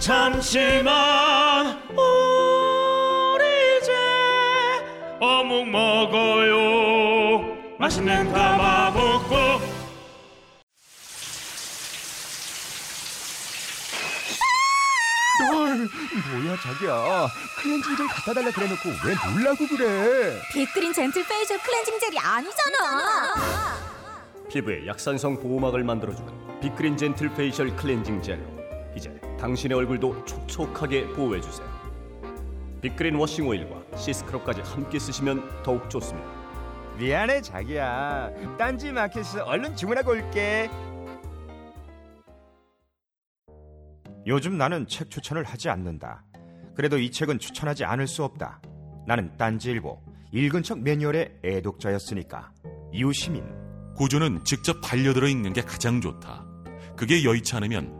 잠시만. 우리 이제 어묵 먹어요. 맛있는 가마복고. 뭐야 자기야. 클렌징 젤 갖다 달라 그래놓고 왜 놀라고 그래? Big Green gentle facial cleansing gel이 아니잖아. 피부에 약산성 보호막을 만들어주는 Big Green gentle facial cleansing gel로 이제 당신의 얼굴도 촉촉하게 보호해 주세요. 빅그린 워싱 오일과 시스크럽까지 함께 쓰시면 더욱 좋습니다. 미안해 자기야. 딴지 마켓에서 얼른 주문하고 올게. 요즘 나는 책 추천을 하지 않는다. 그래도 이 책은 추천하지 않을 수 없다. 나는 딴지일보 읽은 척 매뉴얼의 애독자였으니까. 이웃 시민. 고전은 직접 반려들어 읽는 게 가장 좋다. 그게 여의치 않으면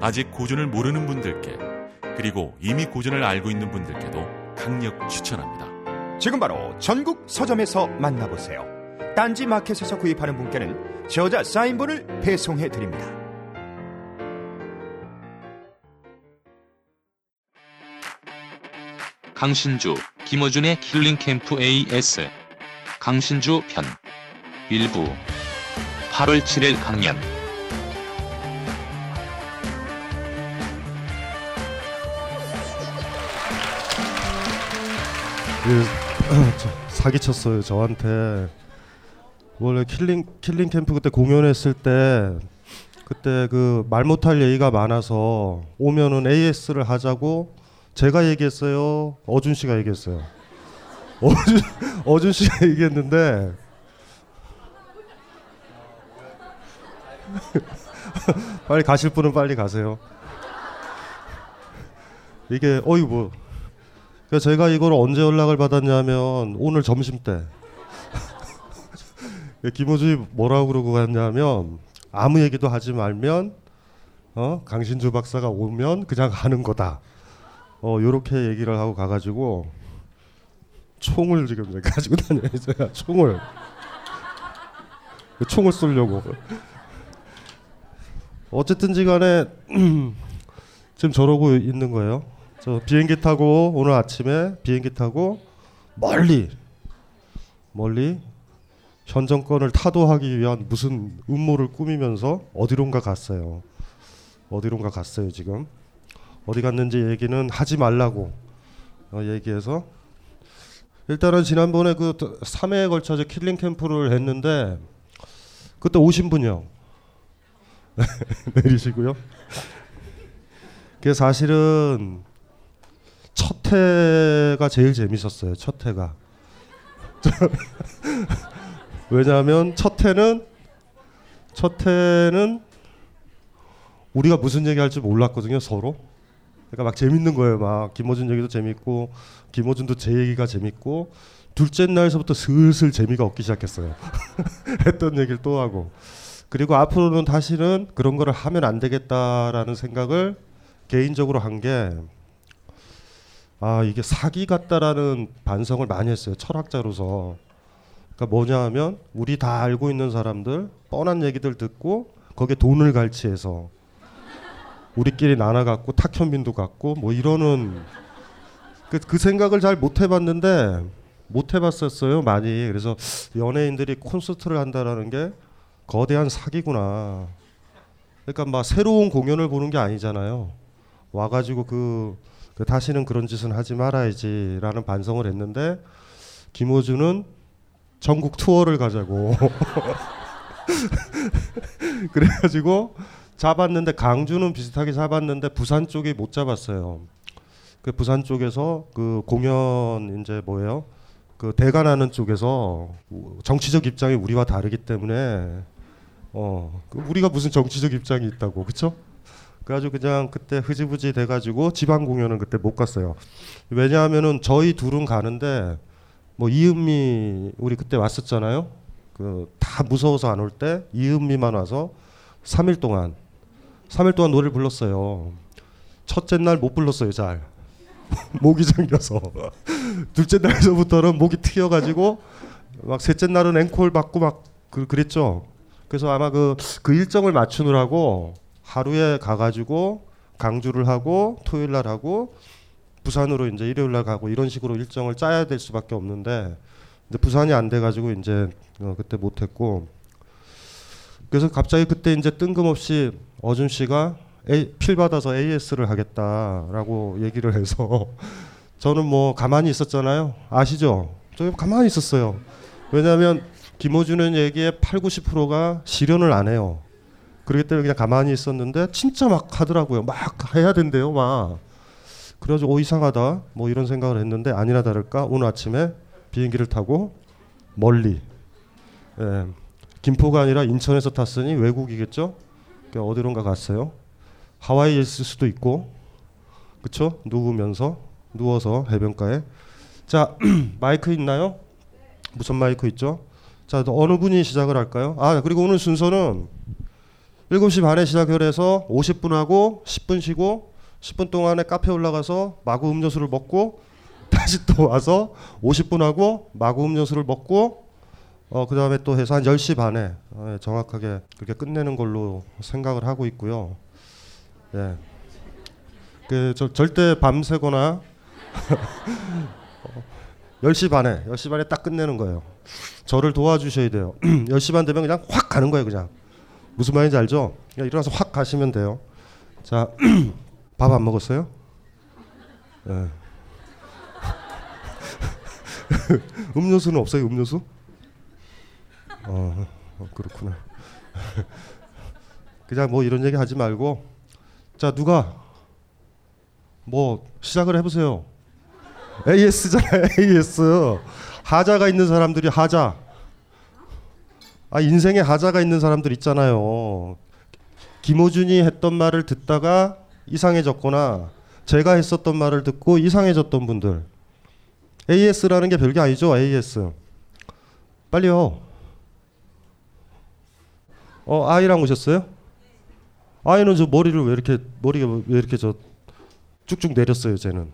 아직 고전을 모르는 분들께 그리고 이미 고전을 알고 있는 분들께도 강력 추천합니다. 지금 바로 전국 서점에서 만나보세요. 딴지 마켓에서 구입하는 분께는 저자 사인본을 배송해 드립니다. 강신주, 김어준의 killing camp AS 강신주 편 1부 8월 7일 강연 사기쳤어요 저한테. 원래 killing killing camp 그때 공연했을 때 그때 그 말 못할 얘기가 많아서 오면은 AS를 하자고 제가 얘기했어요 어준 씨가 얘기했어요. 어준 어준 씨가 얘기했는데 빨리 가실 분은 빨리 가세요. 이게 어이 뭐 그래서 제가 이걸 언제 연락을 받았냐면 오늘 점심 때. 김호준이 뭐라고 그러고 갔냐면 아무 얘기도 하지 말면 어 강신주 박사가 오면 그냥 하는 거다. 어 요렇게 얘기를 하고 가가지고 총을 지금 가지고 다녀요 제가. 총을. 총을 쏘려고. 어쨌든지 간에 지금 저러고 있는 거예요 저 비행기 타고 오늘 아침에 비행기 타고 멀리 멀리 현 정권을 타도하기 위한 무슨 음모를 꾸미면서 어디론가 갔어요. 어디론가 갔어요 지금. 어디 갔는지 얘기는 하지 말라고 어, 얘기해서 일단은 지난번에 그 3회에 걸쳐서 killing camp를 했는데 그때 오신 분이요. 내리시고요. 그게 사실은 첫 회가 제일 재밌었어요. 첫 회가. 왜냐하면 첫 회는 첫 회는 우리가 무슨 얘기 할지 몰랐거든요 서로. 그러니까 막 재밌는 거예요. 막 김호준 얘기도 재밌고 김호준도 제 얘기가 재밌고 둘째 날서부터 슬슬 재미가 없기 시작했어요. 했던 얘기를 또 하고 그리고 앞으로는 다시는 그런 거를 하면 안 되겠다라는 생각을 개인적으로 한게 아 이게 사기 같다라는 반성을 많이 했어요 철학자로서. 그러니까 뭐냐 하면 우리 다 알고 있는 사람들 뻔한 얘기들 듣고 거기에 돈을 갈취해서 우리끼리 나눠 갖고 탁현민도 갖고 뭐 이러는 그, 그 생각을 잘 못 해봤는데 못 해봤었어요 많이. 그래서 연예인들이 콘서트를 한다라는 게 거대한 사기구나. 그러니까 막 새로운 공연을 보는 게 아니잖아요. 와가지고 그, 그 다시는 그런 짓은 하지 말아야지라는 반성을 했는데 김호준은 전국 투어를 가자고 그래가지고 잡았는데 강주는 비슷하게 잡았는데 부산 쪽이 못 잡았어요. 그 부산 쪽에서 그 공연 이제 뭐예요? 그 대관하는 쪽에서 정치적 입장이 우리와 다르기 때문에 어그 우리가 무슨 정치적 입장이 있다고 그쵸? 그래가지고 그냥 그때 흐지부지 돼가지고 지방 공연은 그때 못 갔어요. 왜냐하면은 저희 둘은 가는데 뭐 이은미 우리 그때 왔었잖아요. 그 다 무서워서 안 올 때 이은미만 와서 3일 동안 3일 동안 노래를 불렀어요. 첫째 날 못 불렀어요, 잘. 목이 잠겨서. 둘째 날서부터는 목이 트여 가지고 막 셋째 날은 앵콜 받고 막 그, 그랬죠. 그래서 아마 그, 그 일정을 맞추느라고 하루에 가가지고 강주를 하고 토요일 날 하고 부산으로 이제 일요일 날 가고 이런 식으로 일정을 짜야 될 수밖에 없는데 근데 부산이 안 돼가지고 이제 어, 그때 못했고 그래서 갑자기 그때 이제 뜬금없이 어준 씨가 A, 필 받아서 AS를 하겠다라고 얘기를 해서 저는 뭐 가만히 있었잖아요 아시죠? 저 가만히 있었어요. 왜냐하면 김호준은 얘기에 8, 90%가 실현을 안 해요. 그렇기 때문에 그냥 가만히 있었는데 진짜 막 하더라고요. 막 해야 된대요, 막. 그래가지고 오 이상하다. 뭐 이런 생각을 했는데 아니나 다를까 오늘 아침에 비행기를 타고 멀리 예, 김포가 아니라 인천에서 탔으니 외국이겠죠? 그러니까 어디론가 갔어에 하와이에 있을 수도 있고 그쵸? 누우면서 누워서 해변가에. 자 마이크 있나요? 무슨 마이크 있죠? 자 어느 분이 시작을 할까요? 아 그리고 오늘 순서는 7시 반에 시작을 해서 50분 하고 10분 쉬고 10분 동안에 카페 올라가서 마구 음료수를 먹고 다시 또 와서 50분 하고 마구 음료수를 먹고 어 그다음에 또 해서 한 10시 반에 어, 정확하게 그렇게 끝내는 걸로 생각을 하고 있고요. 예. 그 저, 절대 밤새거나 10시 반에 10시 반에 딱 끝내는 거예요. 저를 도와주셔야 돼요. 10시 반 되면 그냥 확 가는 거예요, 그냥. 무슨 말인지 알죠? 그냥 일어나서 확 가시면 돼요. 자, 밥 안 먹었어요? 네. 음료수는 없어요? 음료수? 어, 어 그렇구나. 그냥 뭐 이런 얘기 하지 말고 자 누가 뭐 시작을 해보세요. AS잖아요. AS 하자가 있는 사람들이 하자. 아 인생에 하자가 있는 사람들 있잖아요. 김호준이 했던 말을 듣다가 이상해졌거나 제가 했었던 말을 듣고 이상해졌던 분들 AS라는 게 별게 아니죠 AS 빨리요 어 아이랑 오셨어요? 아이는 저 머리를 왜 이렇게 머리가 왜 이렇게 저 쭉쭉 내렸어요 쟤는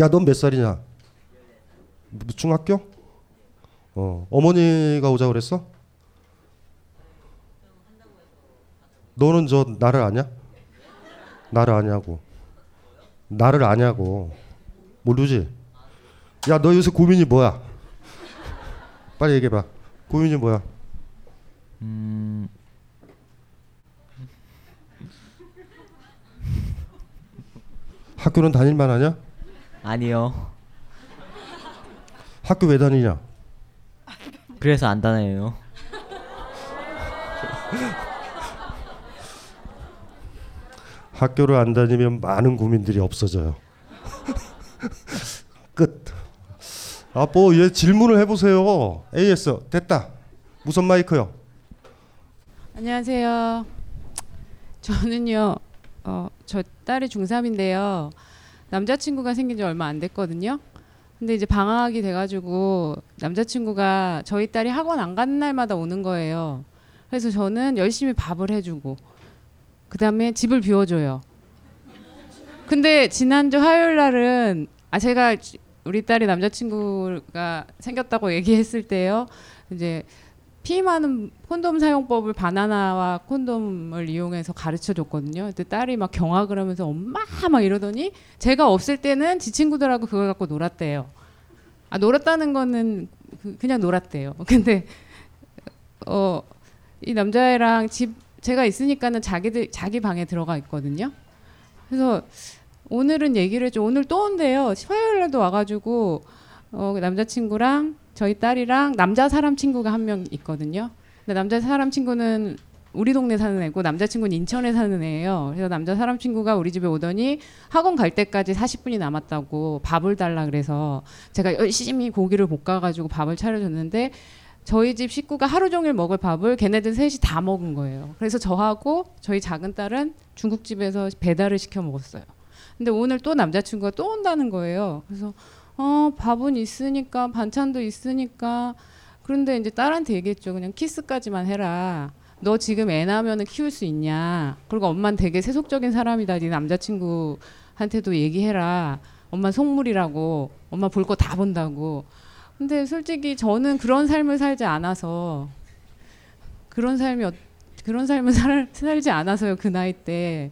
야 넌 몇 살이냐 중학교? 어 어머니가 오자 그랬어? 너는 저 나를 아냐? 나를 아냐고. 나를 아냐고. 모르지? 야, 너 요새 고민이 뭐야? 빨리 얘기해 봐. 고민이 뭐야? 음... 학교는 다닐 만 하냐? 아니요. 학교 왜 다니냐? 그래서 안 다녀요. 학교를 안 다니면 많은 고민들이 없어져요. 끝. 아, 뭐, 얘 질문을 해보세요. AS, 됐다. 무선 마이크요. 안녕하세요. 저는요, 어, 저 딸이 중3인데요. 남자친구가 생긴 지 얼마 안 됐거든요. 근데 이제 방학이 돼가지고 남자친구가 저희 딸이 학원 안 가는 날마다 오는 거예요. 그래서 저는 열심히 밥을 해주고 그 다음에 집을 비워줘요. 근데 지난주 화요일 날은 아 제가 지- 우리 딸이 남자친구가 생겼다고 얘기했을 때요. 이제 피임하는 콘돔 사용법을 바나나와 콘돔을 이용해서 가르쳐 줬거든요. 근데 딸이 막 경악을 하면서 엄마 막 이러더니 제가 없을 때는 지 친구들하고 그걸 갖고 놀았대요. 아 놀았다는 거는 그- 그냥 놀았대요. 근데 어 이 남자애랑 집 제가 있으니까는 자기들 자기 방에 들어가 있거든요. 그래서 오늘은 얘기를 좀 오늘 또 온대요. 화요일 날도 와가지고 어, 그 남자친구랑 저희 딸이랑 남자 사람 친구가 한 명 있거든요. 근데 남자 사람 친구는 우리 동네 사는 애고 남자친구는 인천에 사는 애예요. 그래서 남자 사람 친구가 우리 집에 오더니 학원 갈 때까지 40분이 남았다고 밥을 달라 그래서 제가 열심히 고기를 볶아가지고 밥을 차려줬는데 저희 집 식구가 하루 종일 먹을 밥을 걔네들 셋이 다 먹은 거예요. 그래서 저하고 저희 작은 딸은 중국집에서 배달을 시켜 먹었어요. 근데 오늘 또 남자친구가 또 온다는 거예요. 그래서 어 밥은 있으니까 반찬도 있으니까 그런데 이제 딸한테 얘기했죠. 그냥 키스까지만 해라. 너 지금 애 낳으면 키울 수 있냐? 그리고 엄마는 되게 세속적인 사람이다. 네 남자친구한테도 얘기해라. 엄마 속물이라고. 엄마 볼 거 다 본다고. 근데 솔직히 저는 그런 삶을 살지 않아서 그런 삶이 어- 그런 삶을 살, 살지 않아서요 그 나이 때.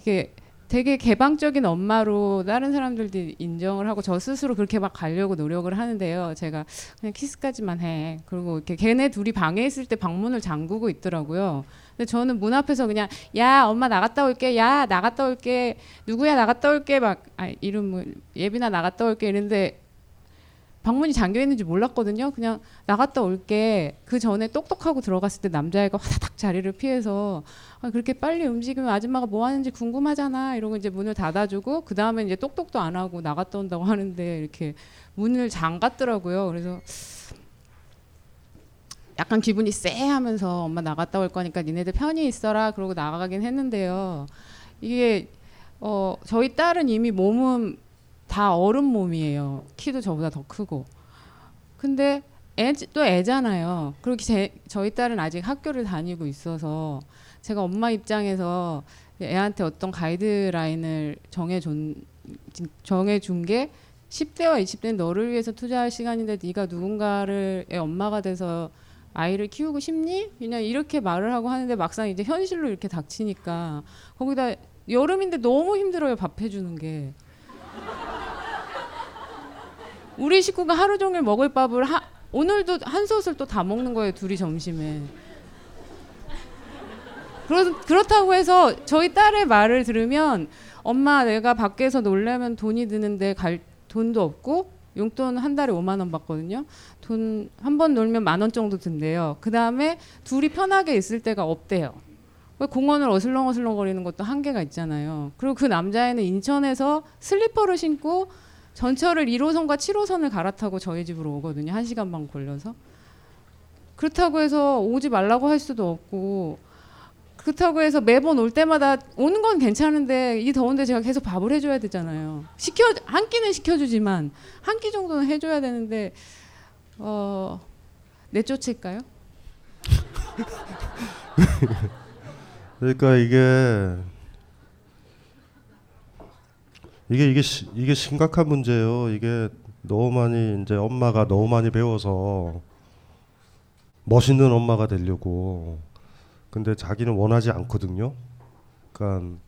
이게 되게 개방적인 엄마로 다른 사람들도 인정을 하고 저 스스로 그렇게 막 가려고 노력을 하는데요. 제가 그냥 키스까지만 해. 그리고 이렇게 걔네 둘이 방에 있을 때 방문을 잠그고 있더라고요. 근데 저는 문 앞에서 그냥 야 엄마 나갔다 올게. 야 나갔다 올게. 누구야? 나갔다 올게. 막 아, 이름 뭐 예빈아 나갔다 올게 이랬는데 방문이 잠겨 있는지 몰랐거든요. 그냥 나갔다 올게. 그 전에 똑똑하고 들어갔을 때 남자애가 화다닥 자리를 피해서 아, 그렇게 빨리 움직이면 아줌마가 뭐 하는지 궁금하잖아. 이러고 이제 문을 닫아주고 그 다음에 이제 똑똑도 안 하고 나갔다 온다고 하는데 이렇게 문을 잠갔더라고요. 그래서 약간 기분이 쎄하면서 엄마 나갔다 올 거니까 니네들 편히 있어라. 그러고 나가긴 했는데요. 이게 어 저희 딸은 이미 몸은 다 어른 몸이에요. 키도 저보다 더 크고. 근데 애, 또 애잖아요. 그리고 제, 저희 딸은 아직 학교를 다니고 있어서 제가 엄마 입장에서 애한테 어떤 가이드라인을 정해준 정해준 게 10대와 20대는 너를 위해서 투자할 시간인데 네가 누군가를 의 엄마가 돼서 아이를 키우고 싶니? 그냥 이렇게 말을 하고 하는데 막상 이제 현실로 이렇게 닥치니까 거기다 여름인데 너무 힘들어요 밥 해주는 게. 우리 식구가 하루 종일 먹을 밥을 하, 오늘도 한 솥을 또 다 먹는 거예요 둘이 점심에. 그렇, 그렇다고 해서 저희 딸의 말을 들으면 엄마 내가 밖에서 놀려면 돈이 드는데 갈 돈도 없고 용돈 한 달에 5만 원 받거든요. 돈 한 번 놀면 만 원 정도 든대요. 그 다음에 둘이 편하게 있을 때가 없대요. 왜 공원을 어슬렁어슬렁 거리는 것도 한계가 있잖아요. 그리고 그 남자애는 인천에서 슬리퍼를 신고 전철을 1호선과 7호선을 갈아타고 저희 집으로 오거든요. 한 시간 반 걸려서. 그렇다고 해서 오지 말라고 할 수도 없고 그렇다고 해서 매번 올 때마다 오는 건 괜찮은데 이 더운데 제가 계속 밥을 해줘야 되잖아요. 시켜 한 끼는 시켜주지만 한 끼 정도는 해줘야 되는데 어 내쫓을까요? 그러니까 이게 이게 이게 시, 이게 심각한 문제예요. 이게 너무 많이 이제 엄마가 너무 많이 배워서 멋있는 엄마가 되려고 근데 자기는 원하지 않거든요. 그러니까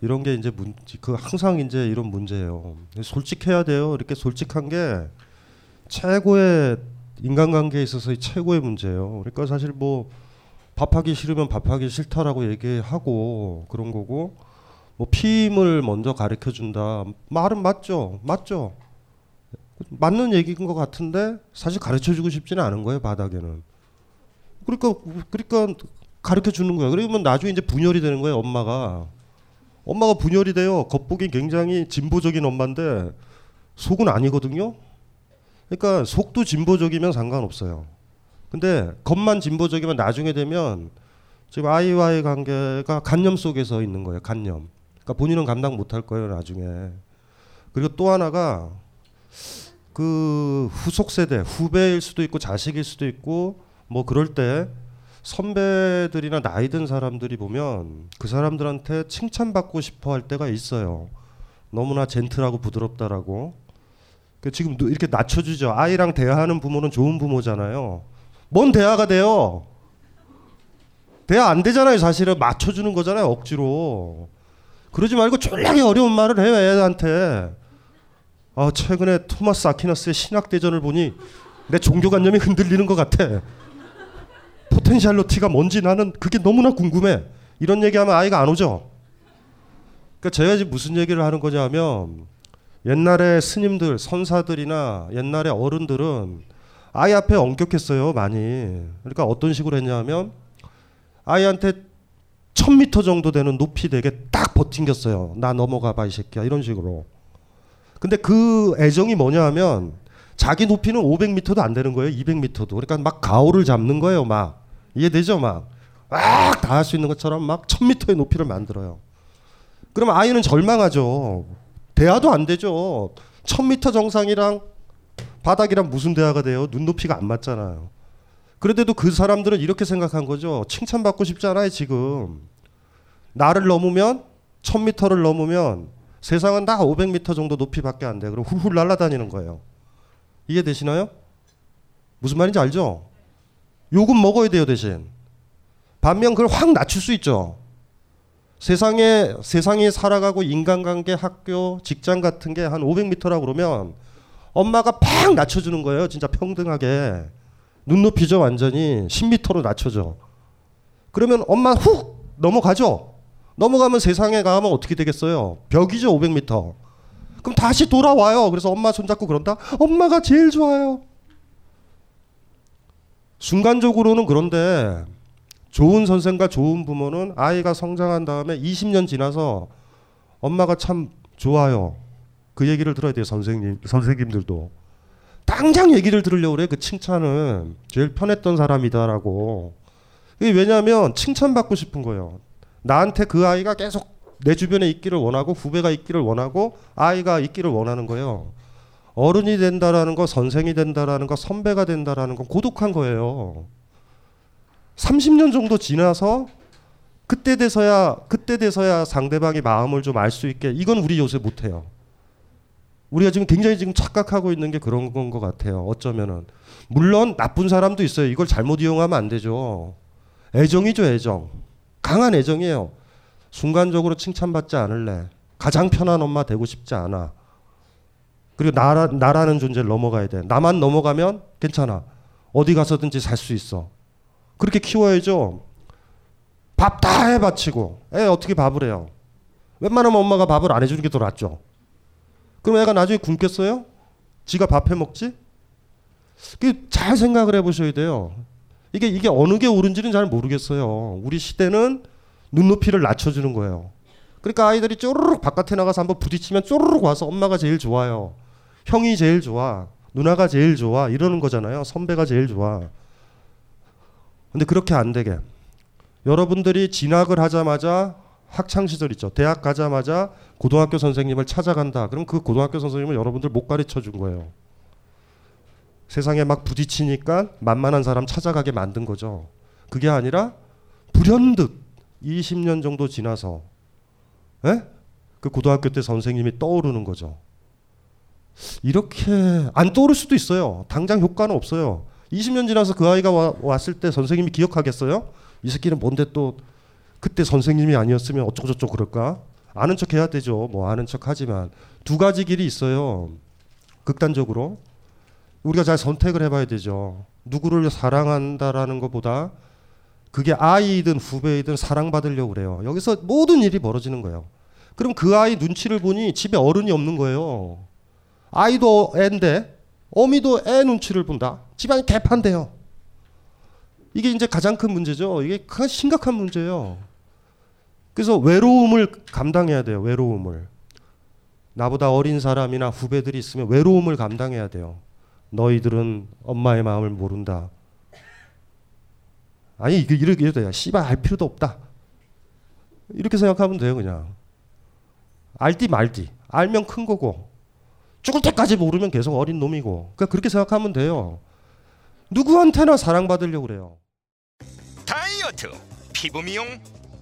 이런 게 이제 문, 그 항상 이제 이런 문제예요. 솔직해야 돼요. 이렇게 솔직한 게 최고의 인간관계에 있어서 최고의 문제예요. 그러니까 사실 뭐 밥하기 싫으면 밥하기 싫다라고 얘기하고 그런 거고 뭐 피임을 먼저 가르쳐 준다. 말은 맞죠? 맞죠? 맞는 얘기인 것 같은데 사실 가르쳐 주고 싶지는 않은 거예요 바닥에는. 그러니까 그러니까 가르쳐 주는 거예요 그러면 나중에 이제 분열이 되는 거예요 엄마가. 엄마가 분열이 돼요. 겉보기 굉장히 진보적인 엄마인데 속은 아니거든요. 그러니까 속도 진보적이면 상관없어요. 근데 겉만 진보적이면 나중에 되면 지금 아이와의 관계가 간념 속에서 있는 거예요. 간념. 그러니까 본인은 감당 못할 거예요 나중에. 그리고 또 하나가 그 후속 세대 후배일 수도 있고 자식일 수도 있고 뭐 그럴 때 선배들이나 나이 든 사람들이 보면 그 사람들한테 칭찬받고 싶어 할 때가 있어요. 너무나 젠틀하고 부드럽다라고. 그 지금 누- 이렇게 낮춰주죠. 아이랑 대화하는 부모는 좋은 부모잖아요. 뭔 대화가 돼요? 대화 안 되잖아요. 사실은 맞춰주는 거잖아요. 억지로. 그러지 말고 졸라게 어려운 말을 해요. 애한테. 아 최근에 토마스 아퀴나스의 신학 대전을 보니 내 종교관념이 흔들리는 것 같아. potentiality가 뭔지 나는 그게 너무나 궁금해. 이런 얘기하면 아이가 안 오죠. 그러니까 제가 지금 무슨 얘기를 하는 거냐면 옛날에 스님들, 선사들이나 옛날에 어른들은 아이 앞에 엄격했어요 많이. 그러니까 어떤 식으로 했냐면 아이한테 1000m 정도 되는 높이 되게 딱 버팅겼어요. 나 넘어가 봐 이 새끼야 이런 식으로. 근데 그 애정이 뭐냐 하면 자기 높이는 500m도 안 되는 거예요. 200m도. 그러니까 막 가오를 잡는 거예요. 막 이해되죠? 막 막 다 할 수 있는 것처럼 막 1000m의 높이를 만들어요. 그럼 아이는 절망하죠. 대화도 안 되죠. 1000m 정상이랑 바닥이랑 무슨 대화가 돼요? 눈높이가 안 맞잖아요. 그런데도 그 사람들은 이렇게 생각한 거죠. 칭찬받고 싶지 않아요, 지금. 나를 넘으면 1000m를 넘으면 세상은 다 500m 정도 높이밖에 안 돼. 그럼 훌훌 날아다니는 거예요. 이해되시나요? 무슨 말인지 알죠? 욕은 먹어야 돼요, 대신. 반면 그걸 확 낮출 수 있죠. 세상에 세상이 살아가고 인간관계, 학교, 직장 같은 게 한 500m라고 그러면 엄마가 팍 낮춰주는 거예요. 진짜 평등하게 눈높이죠 완전히 10m로 낮춰줘. 그러면 엄마 훅 넘어가죠. 넘어가면 세상에 가면 어떻게 되겠어요? 벽이죠 500m. 그럼 다시 돌아와요. 그래서 엄마 손잡고 그런다. 엄마가 제일 좋아요. 순간적으로는 그런데 좋은 선생과 좋은 부모는 아이가 성장한 다음에 20년 지나서 엄마가 참 좋아요. 그 얘기를 들어야 돼요, 선생님, 선생님들도. 당장 얘기를 들으려고 그래. 그 칭찬은 제일 편했던 사람이다라고. 이게 왜냐하면 칭찬받고 싶은 거예요. 나한테 그 아이가 계속 내 주변에 있기를 원하고 후배가 있기를 원하고 아이가 있기를 원하는 거예요. 어른이 된다라는 거, 선생이 된다라는 거, 선배가 된다라는 건 고독한 거예요. 30년 정도 지나서 그때 돼서야 그때 돼서야 상대방의 마음을 좀 알 수 있게 이건 우리 요새 못 해요. 우리가 지금 굉장히 지금 착각하고 있는 게 그런 건 것 같아요. 어쩌면은 물론 나쁜 사람도 있어요. 이걸 잘못 이용하면 안 되죠. 애정이죠, 애정. 강한 애정이에요. 순간적으로 칭찬받지 않을래. 가장 편한 엄마 되고 싶지 않아. 그리고 나라, 나라는 존재를 넘어가야 돼. 나만 넘어가면 괜찮아. 어디 가서든지 살 수 있어. 그렇게 키워야죠. 밥 다 해 바치고 애 어떻게 밥을 해요? 웬만하면 엄마가 밥을 안 해주는 게 더 낫죠. 그럼 애가 나중에 굶겠어요? 지가 밥해 먹지? 잘 생각을 해보셔야 돼요. 이게 이게 어느 게 옳은지는 잘 모르겠어요. 우리 시대는 눈높이를 낮춰주는 거예요. 그러니까 아이들이 쪼르륵 바깥에 나가서 한번 부딪히면 쪼르륵 와서 엄마가 제일 좋아요. 형이 제일 좋아. 누나가 제일 좋아. 이러는 거잖아요. 선배가 제일 좋아. 근데 그렇게 안 되게 여러분들이 진학을 하자마자 학창 시절 있죠. 대학 가자마자 고등학교 선생님을 찾아간다. 그럼 그 고등학교 선생님을 여러분들 못 가르쳐 준 거예요. 세상에 막 부딪히니까 만만한 사람 찾아가게 만든 거죠. 그게 아니라 불현듯 20년 정도 지나서 에? 그 고등학교 때 선생님이 떠오르는 거죠. 이렇게 안 떠오를 수도 있어요. 당장 효과는 없어요. 20년 지나서 그 아이가 와, 왔을 때 선생님이 기억하겠어요? 이 새끼는 뭔데 또 그때 선생님이 아니었으면 어쩌고저쩌고 그럴까? 아는 척 해야 되죠. 뭐 아는 척 하지만 두 가지 길이 있어요. 극단적으로 우리가 잘 선택을 해봐야 되죠. 누구를 사랑한다라는 것보다 그게 아이든 후배이든 사랑받으려고 그래요. 여기서 모든 일이 벌어지는 거예요. 그럼 그 아이 눈치를 보니 집에 어른이 없는 거예요. 아이도 애인데 어미도 애 눈치를 본다. 집안이 개판돼요. 이게 이제 가장 큰 문제죠. 이게 가장 심각한 문제예요. 그래서 외로움을 감당해야 돼요. 외로움을. 나보다 어린 사람이나 후배들이 있으면 외로움을 감당해야 돼요. 너희들은 엄마의 마음을 모른다. 아니 이게 이렇게 돼요. 씨발 알 필요도 없다. 이렇게 생각하면 돼요, 그냥. 알디 말디. 알면 큰 거고. 죽을 때까지 모르면 계속 어린 놈이고. 그러니까 그렇게 생각하면 돼요. 누구한테나 사랑받으려고 그래요. 다이어트, 피부 미용,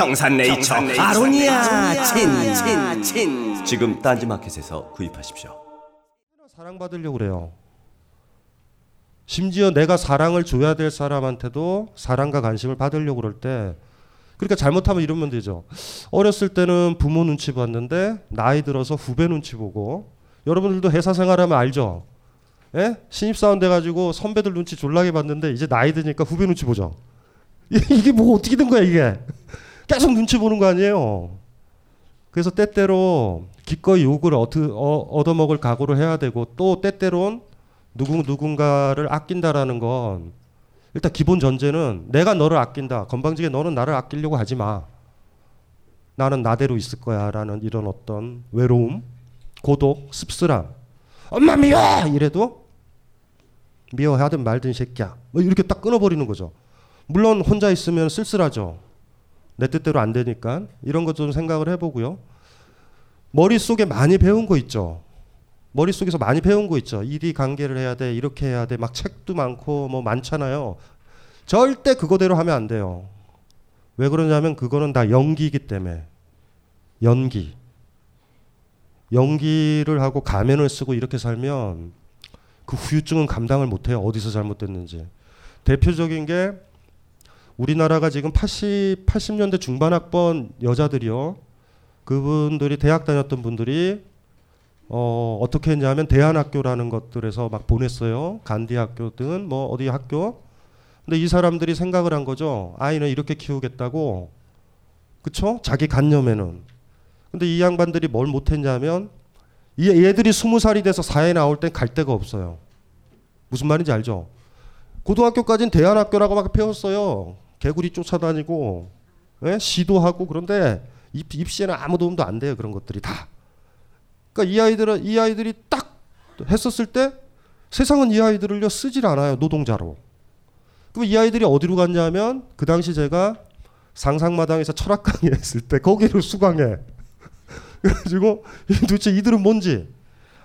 평산네이처, 평산네이처 아로니아 아로니아 친, 친, 친. 지금 딴지마켓에서 구입하십시오. 사랑받으려고 그래요. 심지어 내가 사랑을 줘야 될 사람한테도 사랑과 관심을 받으려고 그럴 때 그러니까 잘못하면 이러면 되죠. 어렸을 때는 부모 눈치 봤는데 나이 들어서 후배 눈치 보고 여러분들도 회사 생활하면 알죠. 예? 신입사원 돼가지고 선배들 눈치 졸라게 봤는데 이제 나이 드니까 후배 눈치 보죠. 이게 뭐 어떻게 된 거야 이게? 계속 눈치 보는 거 아니에요. 그래서 때때로 기꺼이 욕을 얻어, 얻어먹을 각오를 해야 되고 또 때때론 누구 누군가를 아낀다라는 건 일단 기본 전제는 내가 너를 아낀다. 건방지게 너는 나를 아끼려고 하지 마. 나는 나대로 있을 거야라는 이런 어떤 외로움, 고독, 씁쓸함. 엄마 미워 이래도 미워하든 말든 새끼야. 뭐 이렇게 딱 끊어버리는 거죠. 물론 혼자 있으면 쓸쓸하죠. 내 뜻대로 안 되니까 이런 것 좀 생각을 해보고요. 머릿속에 많이 배운 거 있죠. 머릿속에서 많이 배운 거 있죠. 이리 관계를 해야 돼. 이렇게 해야 돼. 막 책도 많고 뭐 많잖아요. 절대 그거대로 하면 안 돼요. 왜 그러냐면 그거는 다 연기이기 때문에. 연기. 연기를 하고 가면을 쓰고 이렇게 살면 그 후유증은 감당을 못 해요. 어디서 잘못됐는지. 대표적인 게 우리나라가 지금 80 80년대 중반 학번 여자들이요. 그분들이 대학 다녔던 분들이 어, 어떻게 했냐면 대안학교라는 것들에서 막 보냈어요. 간디 학교든 뭐 어디 학교. 근데 이 사람들이 생각을 한 거죠. 아이는 이렇게 키우겠다고. 그쵸? 자기 간념에는. 근데 이 양반들이 뭘 못했냐면 이 얘들이 스무 살이 돼서 사회에 나올 땐 갈 데가 없어요. 무슨 말인지 알죠? 고등학교까지는 대안학교라고 막 배웠어요. 개구리 쫓아다니고 예? 시도하고 그런데 입, 입시에는 아무 도움도 안 돼요. 그런 것들이 다. 그러니까 이 아이들은 이 아이들이 딱 했었을 때 세상은 이 아이들을요 쓰질 않아요 노동자로. 그럼 이 아이들이 어디로 갔냐면 그 당시 제가 상상마당에서 철학 강의했을 때 거기를 수강해. 그래가지고 도대체 이들은 뭔지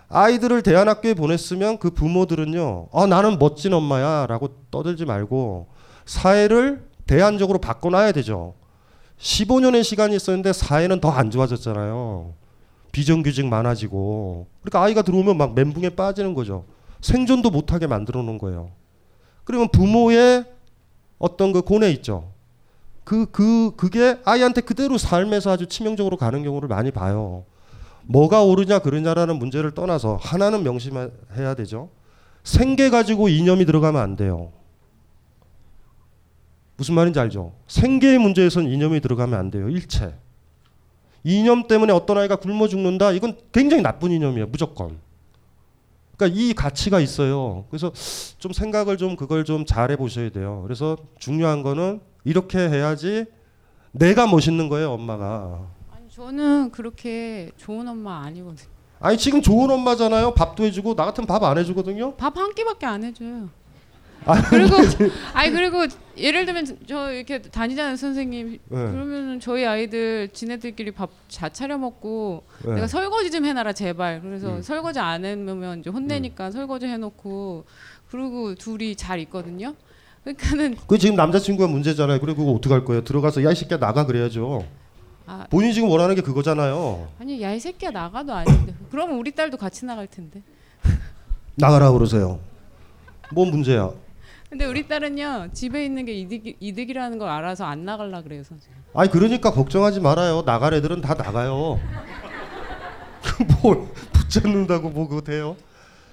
아이들을 대안학교에 보냈으면 그 부모들은요 아 나는 멋진 엄마야라고 떠들지 말고 사회를 대안적으로 바꿔놔야 되죠. 15년의 시간이 있었는데 사회는 더 안 좋아졌잖아요. 비정규직 많아지고 그러니까 아이가 들어오면 막 멘붕에 빠지는 거죠. 생존도 못하게 만들어 놓은 거예요. 그러면 부모의 어떤 그 고뇌 있죠. 그, 그, 그게 아이한테 그대로 삶에서 아주 치명적으로 가는 경우를 많이 봐요. 뭐가 옳으냐, 그르냐라는 문제를 떠나서 하나는 명심해야 되죠. 생계 가지고 이념이 들어가면 안 돼요. 무슨 말인지 알죠? 생계의 문제에선 이념이 들어가면 안 돼요. 일체. 이념 때문에 어떤 아이가 굶어 죽는다. 이건 굉장히 나쁜 이념이에요. 무조건. 그러니까 이 가치가 있어요. 그래서 좀 생각을 좀 그걸 좀 잘해 보셔야 돼요. 그래서 중요한 거는 이렇게 해야지 내가 멋있는 거예요, 엄마가. 저는 그렇게 좋은 엄마 아니거든요. 아니 지금 좋은 엄마잖아요. 밥도 해주고 나 같은 밥 안 해주거든요. 밥 한 끼밖에 안 해줘요. 아, 그리고 아니 그리고 예를 들면 저 이렇게 다니자는 선생님 네. 그러면은 저희 아이들 지네들끼리 밥다 차려 먹고 네. 내가 설거지 좀 해놔라 제발 그래서 음. 설거지 안 해놓으면 이제 혼내니까 설거지 해놓고 그리고 둘이 잘 있거든요. 그러니까는 그 지금 남자친구가 문제잖아요. 그리고 그거 어떻게 할 거예요? 들어가서 야 이 새끼야 나가 그래야죠. 아 본인이 지금 원하는 게 그거잖아요. 아니 야 이 새끼야 나가도 아닌데 그러면 우리 딸도 같이 나갈 텐데. 나가라 그러세요. 뭔 문제야? 근데 우리 딸은요 집에 있는 게 이득 이득이라는 걸 알아서 안 나갈라 그래요 선생님. 아니 그러니까 걱정하지 말아요. 나갈 애들은 다 나가요. 뭘 붙잡는다고 뭐 그거 돼요?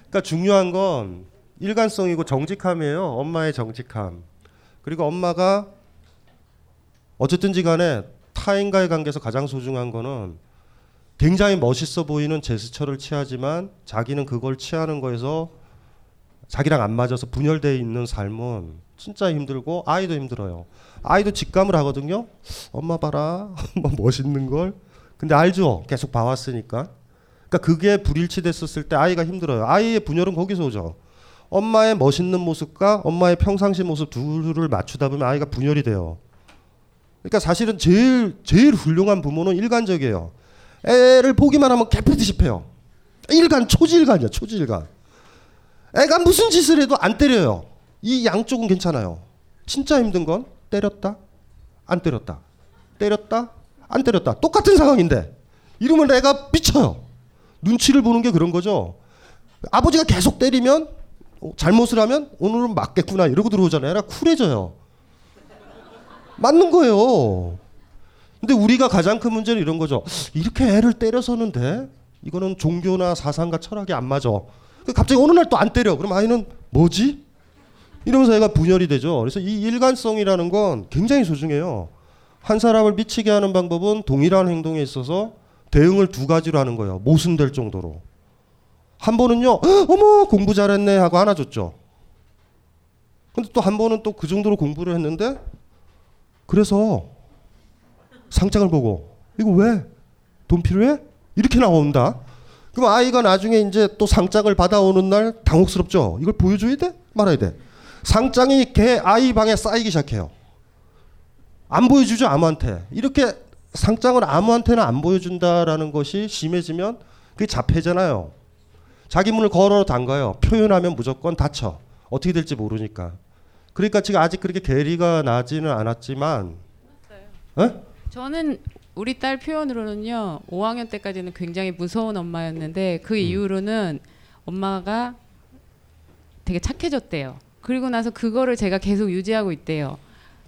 그러니까 중요한 건 일관성이고 정직함이에요. 엄마의 정직함. 그리고 엄마가 어쨌든지 간에 타인과의 관계에서 가장 소중한 거는 굉장히 멋있어 보이는 제스처를 취하지만 자기는 그걸 취하는 거에서 자기랑 안 맞아서 분열돼 있는 삶은 진짜 힘들고 아이도 힘들어요. 아이도 직감을 하거든요. 엄마 봐라, 엄마 멋있는 걸. 근데 알죠. 계속 봐왔으니까. 그러니까 그게 불일치됐었을 때 아이가 힘들어요. 아이의 분열은 거기서 오죠. 엄마의 멋있는 모습과 엄마의 평상시 모습 둘을 맞추다 보면 아이가 분열이 돼요. 그러니까 사실은 제일 제일 훌륭한 부모는 일관적이에요. 애를 보기만 하면 개패듯이 패요. 일관 초질관이야 초질관. 애가 무슨 짓을 해도 안 때려요. 이 양쪽은 괜찮아요. 진짜 힘든 건 때렸다, 안 때렸다, 때렸다, 안 때렸다. 똑같은 상황인데 이러면 애가 미쳐요. 눈치를 보는 게 그런 거죠. 아버지가 계속 때리면 어, 잘못을 하면 오늘은 맞겠구나 이러고 들어오잖아요. 쿨해져요. 맞는 거예요. 근데 우리가 가장 큰 문제는 이런 거죠. 이렇게 애를 때려서는 돼? 이거는 종교나 사상과 철학이 안 맞아. 그 갑자기 어느 날 또 안 때려. 그럼 아이는 뭐지? 이러면서 애가 분열이 되죠. 그래서 이 일관성이라는 건 굉장히 소중해요. 한 사람을 미치게 하는 방법은 동일한 행동에 있어서 대응을 두 가지로 하는 거예요. 모순될 정도로. 한 번은요, "헉, 어머 공부 잘했네 하고 안아줬죠. 근데 또 한 번은 또 그 정도로 공부를 했는데 그래서 상장을 보고 이거 왜? 돈 필요해? 이렇게 나온다. 그럼 아이가 나중에 이제 또 상장을 받아오는 날 당혹스럽죠. 이걸 보여줘야 돼? 말아야 돼. 상장이 걔 아이 방에 쌓이기 시작해요. 안 보여주죠 아무한테. 이렇게 상장을 아무한테나 안 보여준다라는 것이 심해지면 그게 자폐잖아요. 자기 문을 걸어 담가요. 표현하면 무조건 다쳐. 어떻게 될지 모르니까. 그러니까 지금 아직 그렇게 괴리가 나지는 않았지만, 에? 저는 우리 딸 표현으로는요 5학년 때까지는 굉장히 무서운 엄마였는데 그 이후로는 엄마가 되게 착해졌대요. 그리고 나서 그거를 제가 계속 유지하고 있대요.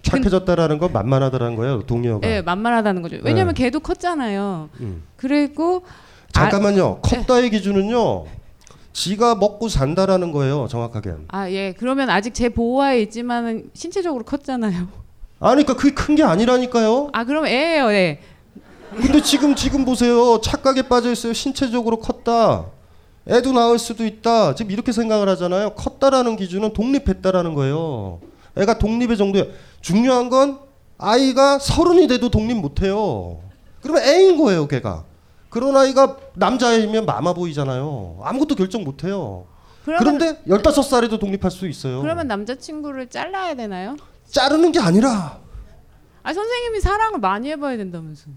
착해졌다라는 건 만만하다라는 거예요. 동의어가. 예, 만만하다는 거죠. 왜냐면 네. 걔도 컸잖아요. 음. 그리고 잠깐만요. 컸다의 기준은요. 지가 먹고 산다라는 거예요. 정확하게. 아, 예. 그러면 아직 제 보호하에 있지만은 신체적으로 컸잖아요. 아니 그러니까 그게 큰 게 아니라니까요. 아, 그럼 애예요, 애. 근데 지금 지금 보세요. 착각에 빠져 있어요. 신체적으로 컸다. 애도 낳을 수도 있다. 지금 이렇게 생각을 하잖아요. 컸다라는 기준은 독립했다라는 거예요. 애가 독립의 정도에 중요한 건 아이가 서른이 돼도 독립 못해요. 그러면 애인 거예요, 걔가. 그런 아이가 남자이면 마마 보이잖아요. 아무것도 결정 못해요. 그런데 15살에도 독립할 수 있어요. 그러면 남자친구를 잘라야 되나요? 자르는 게 아니라 아, 선생님이 사랑을 많이 해봐야 된다면서.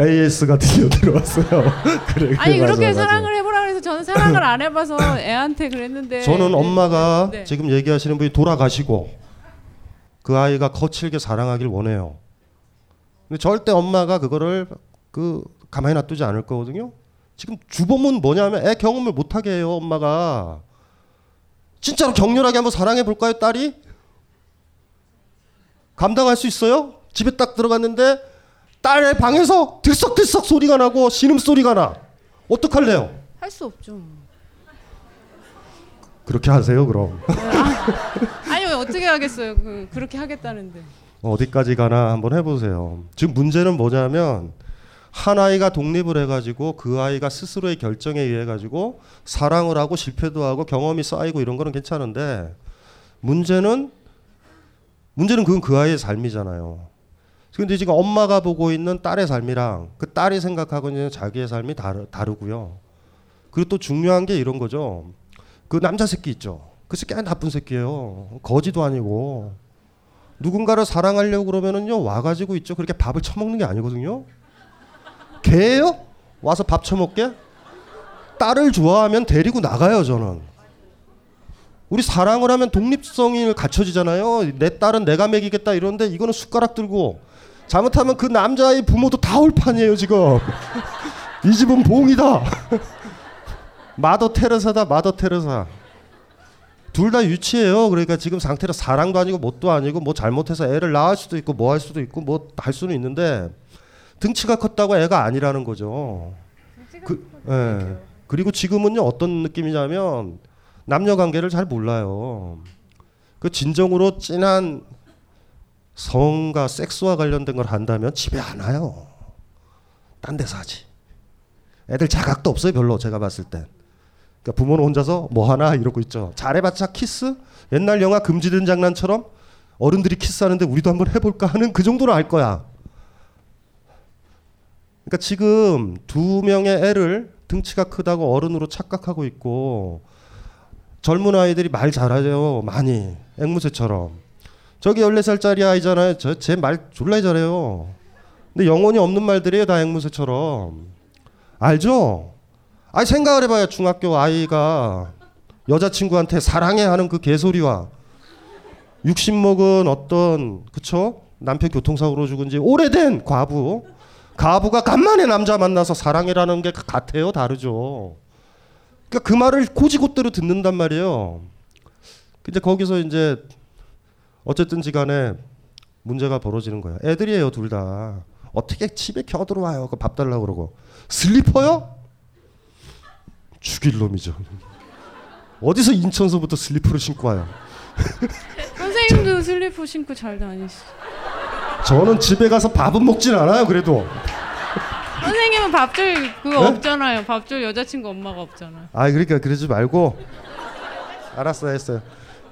AS가 드디어 들어왔어요. 그래, 아니 맞아, 그렇게 맞아. 사랑을 해보라 그래서 저는 사랑을 안 해봐서 애한테 그랬는데 저는 엄마가 네. 지금 얘기하시는 분이 돌아가시고 그 아이가 거칠게 사랑하길 원해요. 근데 절대 엄마가 그거를 그 가만히 놔두지 않을 거거든요. 지금 주범은 뭐냐면 애 경험을 못하게 해요 엄마가. 진짜로 격렬하게 한번 사랑해 볼까요 딸이? 감당할 수 있어요? 집에 딱 들어갔는데 딸의 방에서 들썩들썩 소리가 나고 신음 소리가 나. 어떡할래요? 할 수 없죠. 그렇게 하세요 그럼. 아니 왜 어떻게 하겠어요? 그, 그렇게 하겠다는데. 어디까지 가나 한번 해보세요. 지금 문제는 뭐냐면 한 아이가 독립을 해가지고 그 아이가 스스로의 결정에 의해 가지고 사랑을 하고 실패도 하고 경험이 쌓이고 이런 거는 괜찮은데 문제는 문제는 그건 그 아이의 삶이잖아요. 근데 지금 엄마가 보고 있는 딸의 삶이랑 그 딸이 생각하고 있는 자기의 삶이 다르, 다르고요. 그리고 또 중요한 게 이런 거죠. 그 남자 새끼 있죠. 그 새끼 나쁜 새끼예요. 거지도 아니고 누군가를 사랑하려고 그러면은요 와가지고 있죠. 그렇게 밥을 처먹는 게 아니거든요. 개예요? 와서 밥 처먹게? 딸을 좋아하면 데리고 나가요 저는. 우리 사랑을 하면 독립성이 갖춰지잖아요. 내 딸은 내가 먹이겠다 이런데 이거는 숟가락 들고 잘못하면 그 남자의 부모도 다 올판이에요 지금. 이 집은 봉이다. 마더 테레사다 마더 테레사. 둘 다 유치해요. 그러니까 지금 상태로 사랑도 아니고 뭣도 아니고 뭐 잘못해서 애를 낳을 수도 있고 뭐 할 수도 있고 뭐 할 수는 있는데 등치가 컸다고 애가 아니라는 거죠. 그, 예. 그리고 지금은요 어떤 느낌이냐면 남녀 관계를 잘 몰라요. 그 진정으로 진한 성과 섹스와 관련된 걸 한다면 집에 안 와요. 딴 데서 하지. 애들 자각도 없어요 별로 제가 봤을 땐. 그러니까 부모는 혼자서 뭐 하나 이러고 있죠. 잘해봤자 키스? 옛날 영화 금지된 장난처럼 어른들이 키스하는데 우리도 한번 해볼까 하는 그 정도는 알 거야. 그러니까 지금 두 명의 애를 등치가 크다고 어른으로 착각하고 있고 젊은 아이들이 말 잘하죠. 많이 앵무새처럼. 저기 14살짜리 아이잖아요. 저 제 말 졸라 잘해요. 근데 영혼이 없는 말들이에요. 다 앵무새처럼. 알죠? 아니 생각을 해봐요. 중학교 아이가 여자친구한테 사랑해 하는 그 개소리와 60 먹은 어떤 그쵸? 남편 교통사고로 죽은 지 오래된 과부 가부가 간만에 남자 만나서 사랑해라는 게 같아요 다르죠 그러니까 그 말을 고지고대로 듣는단 말이에요 근데 거기서 이제 어쨌든지 간에 문제가 벌어지는 거야 애들이에요 둘 다 어떻게 집에 켜들어와요 그밥 달라고 그러고 슬리퍼요? 죽일 놈이죠 어디서 인천서부터 슬리퍼를 신고 와요 선생님도 슬리퍼 신고 잘 다니시. 저는 집에 가서 밥은 먹진 않아요 그래도 선생님은 밥줄 그거 네? 없잖아요. 밥줄 여자친구 엄마가 없잖아요. 아 그러니까 그러지 말고 알았어 했어요.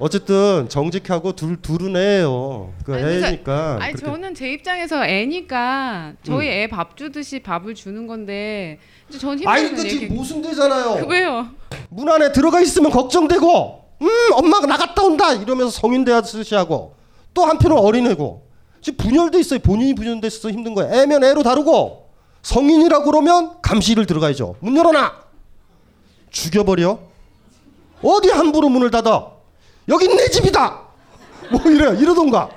어쨌든 정직하고 둘 둘은 애예요. 그 아니, 애니까. 아니 저는 제 입장에서 애니까 저희 음. 애밥 주듯이 밥을 주는 건데 전 아니 그. 지금 모순되잖아요. 왜요? 문 안에 들어가 있으면 걱정되고, 음 엄마가 나갔다 온다 이러면서 성인 대하듯이 하고 또 한편은 어린애고 지금 분열돼 있어요. 본인이 분열돼 있어서 힘든 거예요. 애면 애로 다루고 성인이라고 그러면 감시를 들어가야죠. 문 열어놔. 죽여버려. 어디 함부로 문을 닫아? 여긴 내 집이다. 뭐 이래 이러던가.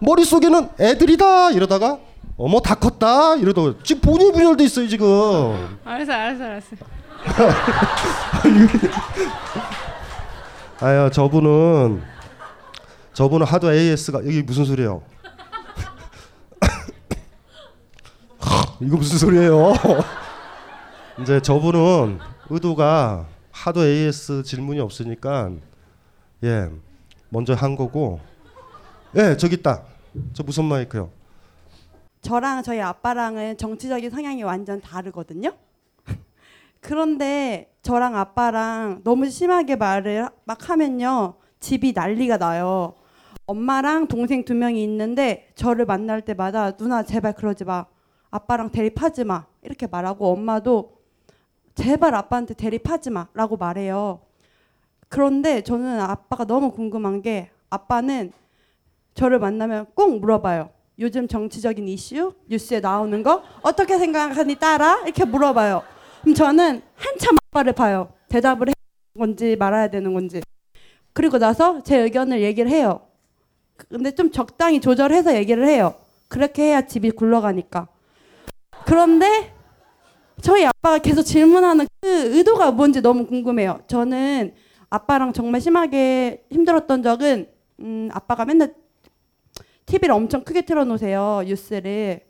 머릿속에는 애들이다 이러다가 어머 다 컸다 이러다가 지금 본인이 분열돼 있어요 지금. 알았어, 알았어, 알았어. 아야 저분은 저분은 하도 AS가 이게 무슨 소리예요? 이거 무슨 소리예요? 이제 저분은 의도가 하도 AS 질문이 없으니까 예 먼저 한 거고 예 저기 있다 저 무선 마이크요. 저랑 저희 아빠랑은 정치적인 성향이 완전 다르거든요. 그런데 저랑 아빠랑 너무 심하게 말을 막 하면요. 집이 난리가 나요. 엄마랑 동생 두 명이 있는데 저를 만날 때마다 누나 제발 그러지 마. 아빠랑 대립하지 마. 이렇게 말하고 엄마도 제발 아빠한테 대립하지 마라고 말해요. 그런데 저는 아빠가 너무 궁금한 게 아빠는 저를 만나면 꼭 물어봐요. 요즘 정치적인 이슈 뉴스에 나오는 거 어떻게 생각하니 따라 이렇게 물어봐요. 그럼 저는 한참 아빠를 봐요. 대답을 해야 되는 건지 말아야 되는 건지. 그리고 나서 제 의견을 얘기를 해요. 근데 좀 적당히 조절해서 얘기를 해요. 그렇게 해야 집이 굴러가니까. 그런데 저희 아빠가 계속 질문하는 그 의도가 뭔지 너무 궁금해요. 저는 아빠랑 정말 심하게 힘들었던 적은 음, 아빠가 맨날 TV를 엄청 크게 틀어놓으세요 뉴스를.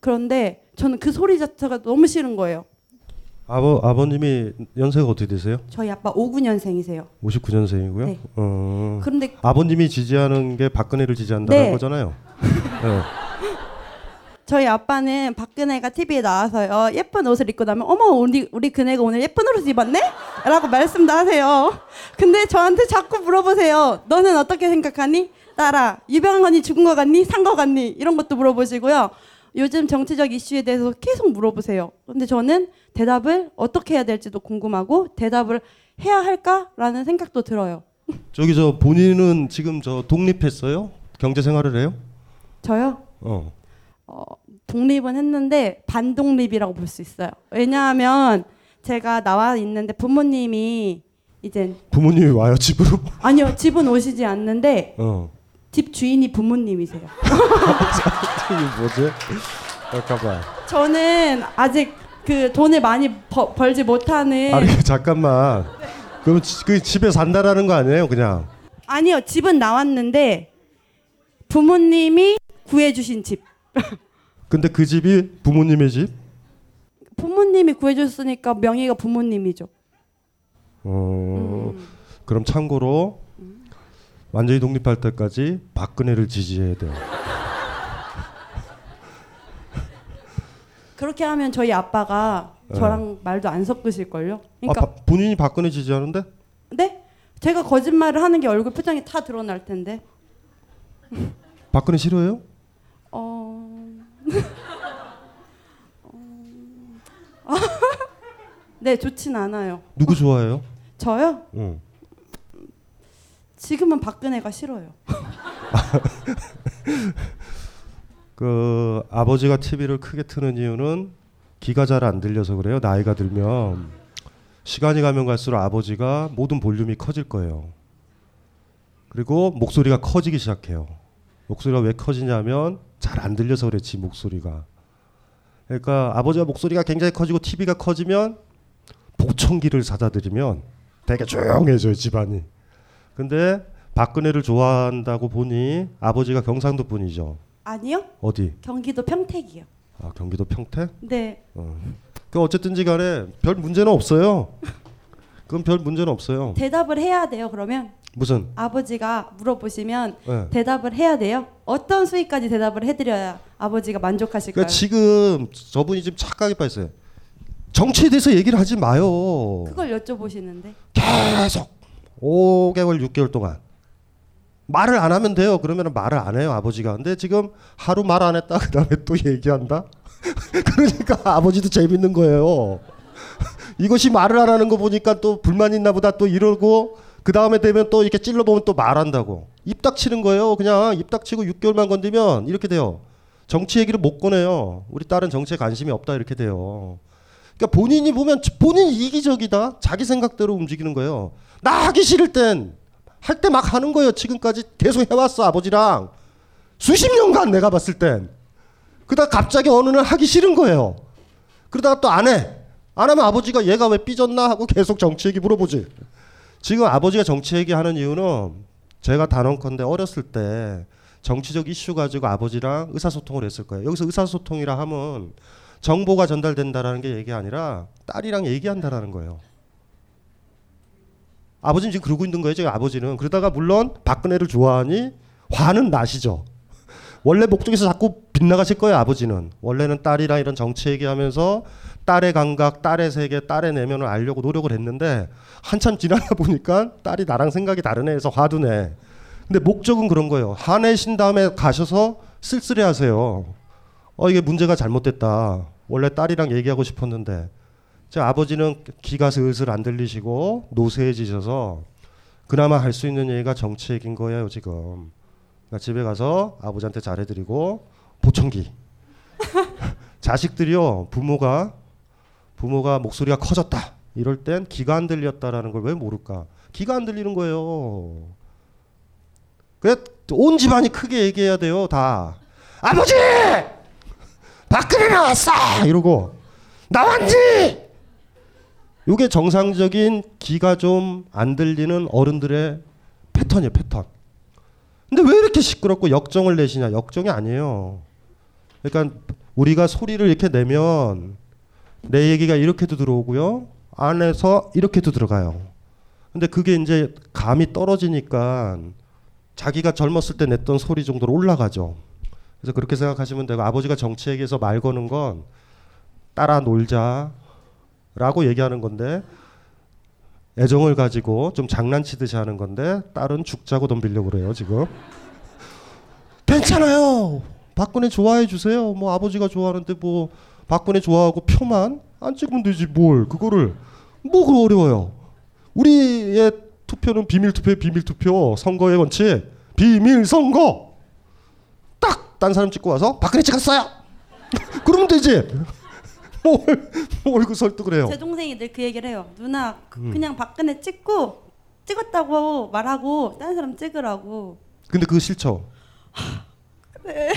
그런데 저는 그 소리 자체가 너무 싫은 거예요. 아버 아버님이 연세가 어떻게 되세요? 저희 아빠 59년생이세요. 59년생이고요. 네. 어. 그런데- 아버님이 지지하는 게 박근혜를 지지한다는 네. 거잖아요. 네. 저희 아빠는 박근혜가 TV에 나와서요 예쁜 옷을 입고 나면 어머 우리 우리 그네가 오늘 예쁜 옷을 입었네?라고 말씀도 하세요. 근데 저한테 자꾸 물어보세요. 너는 어떻게 생각하니? 유병한 언니 죽은 거 같니? 산 거 같니? 이런 것도 물어보시고요. 요즘 정치적 이슈에 대해서 계속 물어보세요. 근데 저는 대답을 어떻게 해야 될지도 궁금하고 대답을 해야 할까라는 생각도 들어요. 저기 저 본인은 지금 저 독립했어요? 경제 생활을 해요? 저요? 어. 어, 독립은 했는데 반독립이라고 볼 수 있어요. 왜냐하면 제가 나와 있는데 부모님이 이제 부모님이 와요 집으로? 아니요 집은 오시지 않는데 어. 집 주인이 부모님이세요. 이게 뭐지? 잠깐만. 저는 아직 그 돈을 많이 버, 벌지 못하는 아니 잠깐만. 그럼 지- 그 집에 산다라는 거 아니에요, 그냥? 아니요 집은 나왔는데 부모님이 구해주신 집. 근데 그 집이 부모님의 집? 부모님이 구해줬으니까 명의가 부모님이죠. 어. 그럼 참고로 완전히 독립할 때까지 박근혜를 지지해야 돼요. 그렇게 하면 저희 아빠가 네. 저랑 말도 안 섞으실 걸요. 아, 그러니까 바- 본인이 박근혜 지지하는데? 네? 제가 거짓말을 하는 게 얼굴 표정이 다 드러날 텐데. 박근혜 싫어해요? 어. 어. 네, 좋진 않아요. 누구 좋아해요? 저요? 응. 지금은 박근혜가 싫어요. 그 아버지가 TV를 크게 트는 이유는 귀가 잘 안 들려서 그래요. 나이가 들면 시간이 가면 갈수록 아버지가 모든 볼륨이 커질 거예요. 그리고 목소리가 커지기 시작해요. 목소리가 왜 커지냐면 잘 안 들려서 그렇지 목소리가. 그러니까 아버지가 목소리가 굉장히 커지고 TV가 커지면 보청기를 사다 드리면 되게 조용해져요 집안이. 근데 박근혜를 좋아한다고 보니 아버지가 경상도 분이죠. 아니요? 어디? 경기도 평택이요. 아 경기도 평택? 네. 어. 그 어쨌든지 간에 별 문제는 없어요. 그건 별 문제는 없어요. 대답을 해야 돼요. 그러면 무슨? 아버지가 물어보시면 네. 대답을 해야 돼요. 어떤 수위까지 대답을 해드려야 아버지가 만족하실까요? 그러니까 지금 저분이 지금 착각이 빠졌어요. 정치에 대해서 얘기를 하지 마요. 그걸 여쭤보시는데 계속 5개월 6개월 동안 말을 안 하면 돼요. 그러면 말을 안 해요 아버지가. 근데 지금 하루 말 안 했다 그다음에 또 얘기한다. 그러니까 아버지도 재밌는 거예요. 이것이 말을 안 하는 거 보니까 또 불만 있나 보다 또 이러고 그 다음에 되면 또 이렇게 찔러보면 또 말한다고 입 닥치는 거예요. 그냥 입 닥치고 6개월만 건드면 이렇게 돼요. 정치 얘기를 못 꺼내요. 우리 딸은 정치에 관심이 없다 이렇게 돼요. 그러니까 본인이 보면 본인이 이기적이다. 자기 생각대로 움직이는 거예요. 나 하기 싫을 땐 할 때 막 하는 거예요. 지금까지 계속 해왔어 아버지랑 수십 년간 내가 봤을 땐. 그러다 갑자기 어느 날 하기 싫은 거예요. 그러다가 또 안 해. 안 하면 아버지가 얘가 왜 삐졌나 하고 계속 정치 얘기 물어보지. 지금 아버지가 정치 얘기하는 이유는 제가 단언컨대 어렸을 때 정치적 이슈 가지고 아버지랑 의사소통을 했을 거예요. 여기서 의사소통이라 하면 정보가 전달된다라는 게 얘기 아니라 딸이랑 얘기한다라는 거예요. 아버지는 지금 그러고 있는 거예요. 지금 아버지는 그러다가 물론 박근혜를 좋아하니 화는 나시죠. 원래 목적에서 자꾸 빗나가실 거예요. 아버지는 원래는 딸이랑 이런 정치 얘기하면서 딸의 감각, 딸의 세계, 딸의 내면을 알려고 노력을 했는데 한참 지나다 보니까 딸이 나랑 생각이 다르네 해서 내. 근데 목적은 그런 거예요. 화내신 다음에 가셔서 쓸쓸해 하세요. 어 이게 문제가 잘못됐다. 원래 딸이랑 얘기하고 싶었는데 제 아버지는 귀가 슬슬 안 들리시고 노쇠해지셔서 그나마 할 수 있는 얘기가 정치 얘기인 거예요 지금. 그러니까 집에 가서 아버지한테 잘해드리고 보청기. 자식들이요 부모가 부모가 목소리가 커졌다 이럴 땐 귀가 안 들렸다라는 걸 왜 모를까? 귀가 안 들리는 거예요. 그래 온 집안이 크게 얘기해야 돼요 다. 아버지 박근혜 나왔어 이러고 나왔지. 이게 정상적인 귀가 좀 안 들리는 어른들의 패턴이에요 패턴. 근데 왜 이렇게 시끄럽고 역정을 내시냐? 역정이 아니에요. 그러니까 우리가 소리를 이렇게 내면 내 얘기가 이렇게도 들어오고요. 안에서 이렇게도 들어가요. 근데 그게 이제 감이 떨어지니까 자기가 젊었을 때 냈던 소리 정도로 올라가죠. 그래서 그렇게 생각하시면 되고 아버지가 정치에게서 말 거는 건 따라 놀자라고 얘기하는 건데 애정을 가지고 좀 장난치듯이 하는 건데 딸은 죽자고 덤비려고 그래요 지금. 괜찮아요. 박근혜 좋아해 주세요. 뭐 아버지가 좋아하는데 뭐 박근혜 좋아하고 표만 안 찍으면 되지 뭘 그거를 뭐가 어려워요. 우리의 투표는 비밀 투표 비밀 투표 선거의 원칙 비밀 선거 딱 딴 사람 찍고 와서 박근혜 찍었어요. 그러면 되지. 뭘, 뭘 그 설득을 해요. 제 동생이 늘 그 얘기를 해요. 누나 그- 음. 그냥 박근혜 찍고 찍었다고 말하고 다른 사람 찍으라고. 근데 그거 싫죠. 네.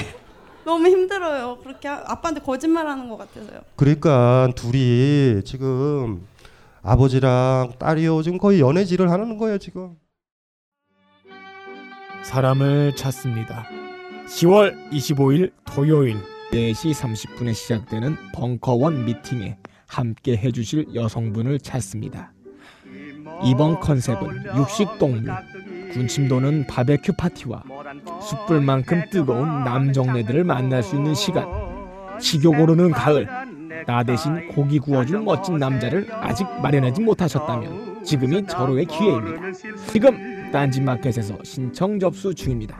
너무 힘들어요. 그렇게 하- 아빠한테 거짓말하는 것 같아서요. 그러니까 둘이 지금 아버지랑 딸이요 지금 거의 연애질을 하는 거예요 지금. 사람을 찾습니다. 10월 25일 토요일 4시 30분에 시작되는 벙커원 미팅에 함께 해주실 여성분을 찾습니다. 이번 컨셉은 육식 동물, 군침 도는 바베큐 파티와 숯불만큼 뜨거운 남정네들을 만날 수 있는 시간, 식욕 오르는 가을, 나 대신 고기 구워줄 멋진 남자를 아직 마련하지 못하셨다면 지금이 절호의 기회입니다. 지금 딴지마켓에서 신청 접수 중입니다.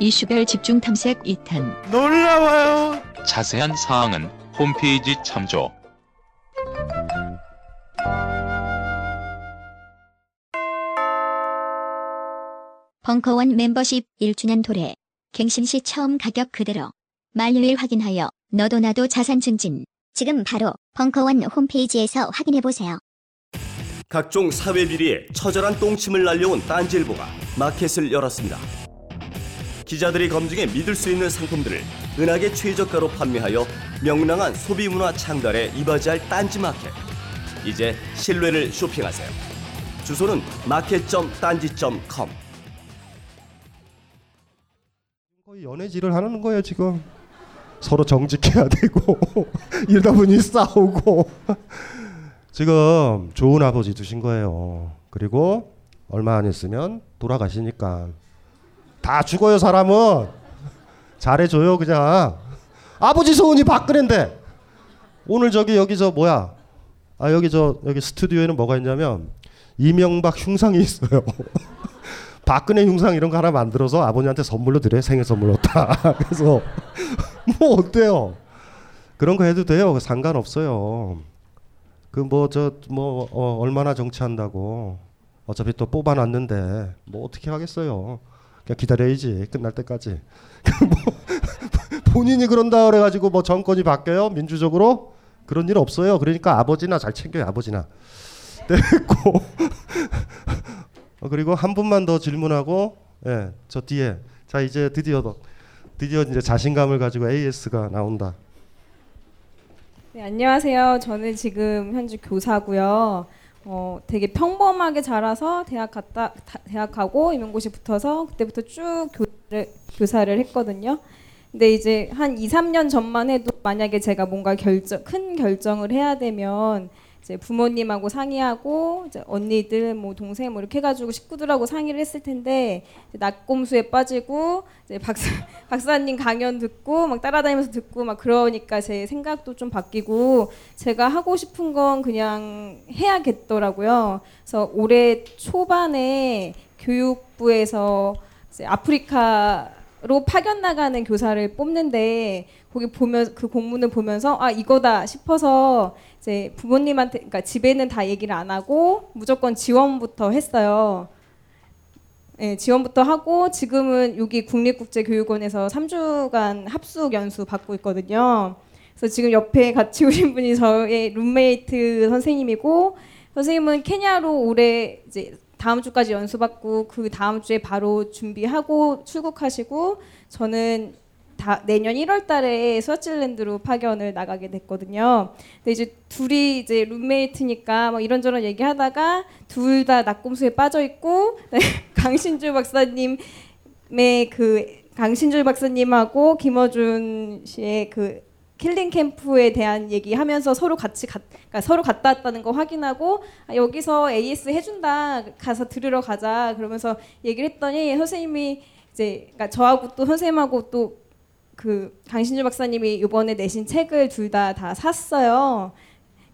이슈별 집중 탐색 2탄. 놀라워요. 자세한 사항은 홈페이지 참조. 벙커원 멤버십 1주년 도래. 갱신시 처음 가격 그대로. 만료일 확인하여 너도 나도 자산 증진. 지금 바로 벙커원 홈페이지에서 확인해 보세요. 각종 사회 비리에 처절한 똥침을 날려온 딴지일보가 마켓을 열었습니다. 기자들이 검증해 믿을 수 있는 상품들을 은하계 최저가로 판매하여 명랑한 소비 문화 창달에 이바지할 딴지 마켓. 이제 신뢰를 쇼핑하세요. 주소는 마켓.딴지.com. 거의 연애질을 하는 거예요 지금. 서로 정직해야 되고 이러다 보니 싸우고 지금 좋은 아버지 두신 거예요. 그리고 얼마 안 있으면 돌아가시니까 다 죽어요 사람은. 잘해줘요 그냥. 아버지 소원이 박근혜인데. 오늘 저기 여기 저 뭐야? 아 여기 저 여기 스튜디오에는 뭐가 있냐면 이명박 흉상이 있어요. 박근혜 흉상 이런 거 하나 만들어서 아버님한테 선물로 드려요 생일 선물로 다. 그래서 뭐 어때요? 그런 거 해도 돼요. 상관없어요. 그 뭐 저뭐 어, 얼마나 정치한다고. 어차피 또 뽑아놨는데 뭐 어떻게 하겠어요 그냥 기다려야지. 끝날 때까지. 뭐 본인이 그런다 그래가지고 뭐 정권이 바뀌어요? 민주적으로? 그런 일 없어요. 그러니까 아버지나 잘 챙겨요 아버지나. 됐고. 어, 그리고 한 분만 더 질문하고 예, 저 뒤에. 자 이제 드디어 더- 드디어 이제 자신감을 가지고 AS가 나온다. 네, 안녕하세요. 저는 지금 현재 교사고요. 어, 되게 평범하게 자라서 대학 갔다 다- 대학 가고 임용고시 붙어서 그때부터 쭉 교사를, 교사를 했거든요. 근데 이제 한 2, 3년 전만 해도 만약에 제가 뭔가 결정 큰 결정을 해야 되면 이제 부모님하고 상의하고 이제 언니들 뭐 동생 뭐 이렇게 해가지고 식구들하고 상의를 했을 텐데 낙곰수에 빠지고 이제 박사 박사님 강연 듣고 막 따라다니면서 듣고 막 그러니까 제 생각도 좀 바뀌고 제가 하고 싶은 건 그냥 해야겠더라고요. 그래서 올해 초반에 교육부에서 이제 아프리카 로 파견 나가는 교사를 뽑는데 거기 보면 그 공문을 보면서 아 이거다 싶어서 이제 부모님한테 그러니까 집에는 다 얘기를 안 하고 무조건 지원부터 했어요. 네, 지원부터 하고 지금은 여기 국립국제교육원에서 3주간 합숙 연수 받고 있거든요. 그래서 지금 옆에 같이 오신 분이 저의 룸메이트 선생님이고 선생님은 케냐로 올해 이제 다음 주까지 연수받고 그 다음 주에 바로 준비하고 출국하시고 저는 다 내년 1월 달에 스와질랜드로 파견을 나가게 됐거든요. 근데 이제 둘이 이제 룸메이트니까 뭐 이런저런 얘기하다가 둘 다 낙곰수에 빠져 있고 강신주 박사님의 그 강신주 박사님하고 김어준 씨의 그 killing camp에 대한 얘기하면서 서로 같이 가, 그러니까 서로 갔다 왔다는 거 확인하고 아, 여기서 AS 해준다 가서 들으러 가자 그러면서 얘기를 했더니 선생님이 이제 그러니까 저하고 또 선생님하고 또 그 강신주 박사님이 이번에 내신 책을 둘 다 다 샀어요.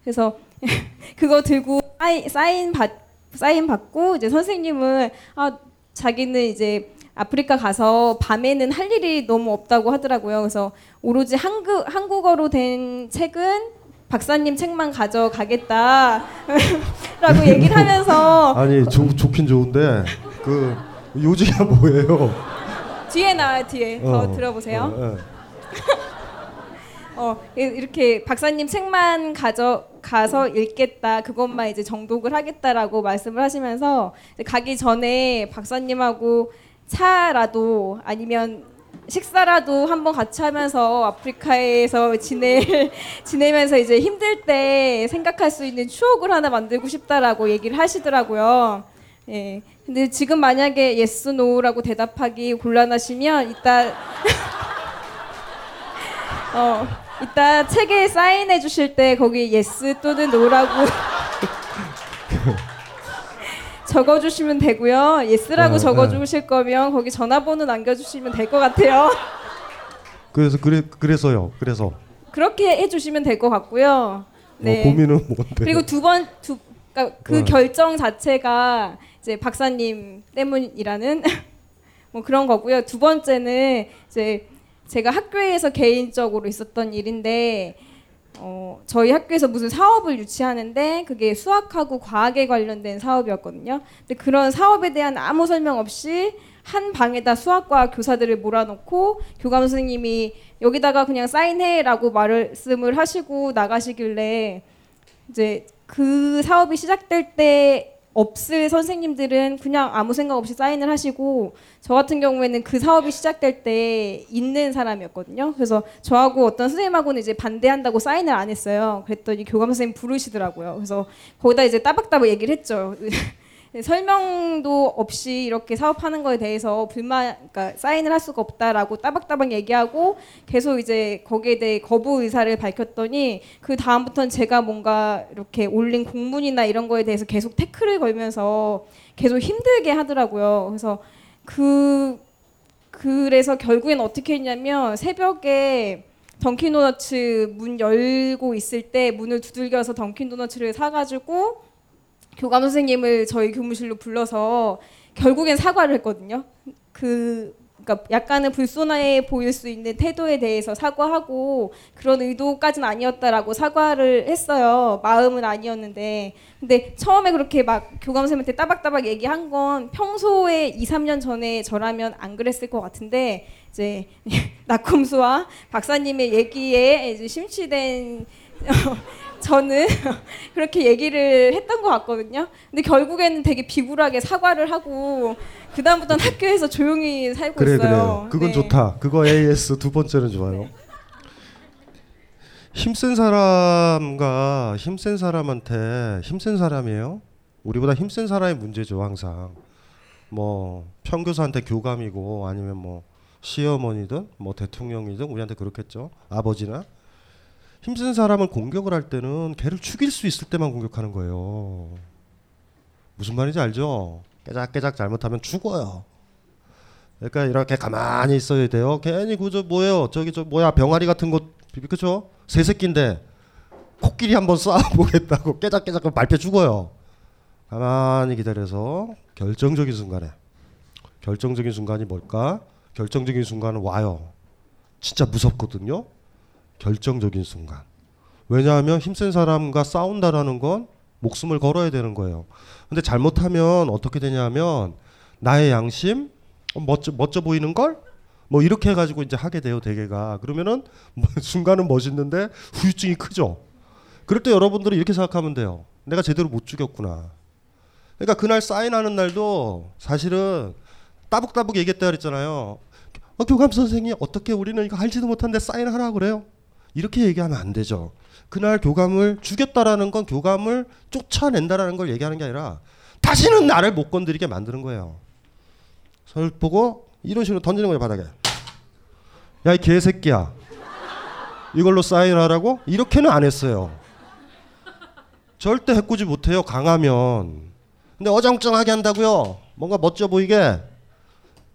그래서 그거 들고 사인, 사인 받 사인 받고 이제 선생님은 아 자기는 이제 아프리카 가서 밤에는 할 일이 너무 없다고 하더라고요. 그래서 오로지 한국 한국어로 된 책은 박사님 책만 가져가겠다라고 얘기를 하면서 아니 좋, 좋긴 좋은데 그 요지가 뭐예요? 뒤에 나와요 뒤에 더 어, 들어보세요. 어, 예. 어 이- 이렇게 박사님 책만 가져 가서 읽겠다 그것만 이제 정독을 하겠다라고 말씀을 하시면서 가기 전에 박사님하고 차라도 아니면 식사라도 한번 같이 하면서 아프리카에서 지낼 지내면서 이제 힘들 때 생각할 수 있는 추억을 하나 만들고 싶다라고 얘기를 하시더라고요. 예. 근데 지금 만약에 yes no라고 대답하기 곤란하시면 이따 어 이따 책에 사인해 주실 때 거기 yes 또는 no라고 적어 주시면 되고요. yes라고 어, 적어 네. 주실 거면 거기 전화번호 남겨 주시면 될 것 같아요. 그래서 그래 그래서요. 그래서 그렇게 해 주시면 될 것 같고요. 네. 어, 고민은 뭔데? 그리고 두 번두 그러니까 그 네. 결정 자체가 이제 박사님 때문이라는 뭐 그런 거고요. 두 번째는 이제 제가 학교에서 개인적으로 있었던 일인데 어, 저희 학교에서 무슨 사업을 유치하는데 그게 수학하고 과학에 관련된 사업이었거든요. 근데 그런 사업에 대한 아무 설명 없이 한 방에다 수학과 교사들을 몰아놓고 교감 선생님이 여기다가 그냥 사인해라고 말씀을 하시고 나가시길래 이제 그 사업이 시작될 때 없을 선생님들은 그냥 아무 생각 없이 사인을 하시고 저 같은 경우에는 그 사업이 시작될 때 있는 사람이었거든요. 그래서 저하고 어떤 선생님하고는 이제 반대한다고 사인을 안 했어요. 그랬더니 교감 선생님 부르시더라고요. 그래서 거기다 이제 따박따박 얘기를 했죠. 설명도 없이 이렇게 사업하는 거에 대해서 불만, 그러니까 사인을 할 수가 없다라고 따박따박 얘기하고 계속 이제 거기에 대해 거부 의사를 밝혔더니 그 다음부터는 제가 뭔가 이렇게 올린 공문이나 이런 거에 대해서 계속 태클을 걸면서 계속 힘들게 하더라고요. 그래서 그 그래서 결국엔 어떻게 했냐면 새벽에 던킨도너츠 문 열고 있을 때 문을 두들겨서 던킨도너츠를 사가지고 교감 선생님을 저희 교무실로 불러서 결국엔 사과를 했거든요. 그 그러니까 약간은 불손해 보일 수 있는 태도에 대해서 사과하고 그런 의도까지는 아니었다라고 사과를 했어요. 마음은 아니었는데. 근데 처음에 그렇게 막 교감 선생님한테 따박따박 얘기한 건 평소에 2, 3년 전에 저라면 안 그랬을 것 같은데 이제 낙검수와 박사님의 얘기에 이제 심취된 저는 그렇게 얘기를 했던 것 같거든요. 근데 결국에는 되게 비굴하게 사과를 하고 그 다음부터는 학교에서 조용히 살고 그래 있어요. 그래. 그건 네. 좋다. 그거 AS 두 번째는 좋아요. 힘센 사람과 힘센 사람한테 힘센 사람이에요. 우리보다 힘센 사람이 문제죠 항상. 뭐 평교사한테 교감이고 아니면 뭐 시어머니든 뭐 대통령이든 우리한테 그렇겠죠. 아버지나 힘센 사람을 공격을 할 때는 걔를 죽일 수 있을 때만 공격하는 거예요. 무슨 말인지 알죠? 깨작깨작 잘못하면 죽어요. 그러니까 이렇게 가만히 있어야 돼요. 괜히 그저 뭐예요? 저기 저 뭐야 병아리 같은 거 그죠? 새 새끼인데 코끼리 한번 쏴보겠다고 깨작깨작 말패 죽어요. 가만히 기다려서 결정적인 순간에 결정적인 순간이 뭘까? 결정적인 순간은 와요. 진짜 무섭거든요. 결정적인 순간. 왜냐하면 힘센 사람과 싸운다라는 건 목숨을 걸어야 되는 거예요. 근데 잘못하면 어떻게 되냐면 나의 양심 어, 멋져 멋져 보이는 걸? 뭐 이렇게 해가지고 이제 하게 돼요 대개가 그러면은 뭐 순간은 멋있는데 후유증이 크죠. 그럴 때 여러분들은 이렇게 생각하면 돼요. 내가 제대로 못 죽였구나. 그러니까 그날 사인하는 날도 사실은 따북따북 얘기했다 그랬잖아요. 어, 교감 선생님 어떻게 우리는 이거 알지도 못한데 사인하라 그래요? 이렇게 얘기하면 안 되죠. 그날 교감을 죽였다라는 건 교감을 쫓아낸다라는 걸 얘기하는 게 아니라 다시는 나를 못 건드리게 만드는 거예요. 절 보고 이런 식으로 던지는 거예요 바닥에. 야 이 개새끼야. 이걸로 사인하라고? 이렇게는 안 했어요. 절대 해꾸지 못해요 강하면. 근데 어정쩡하게 한다고요. 뭔가 멋져 보이게.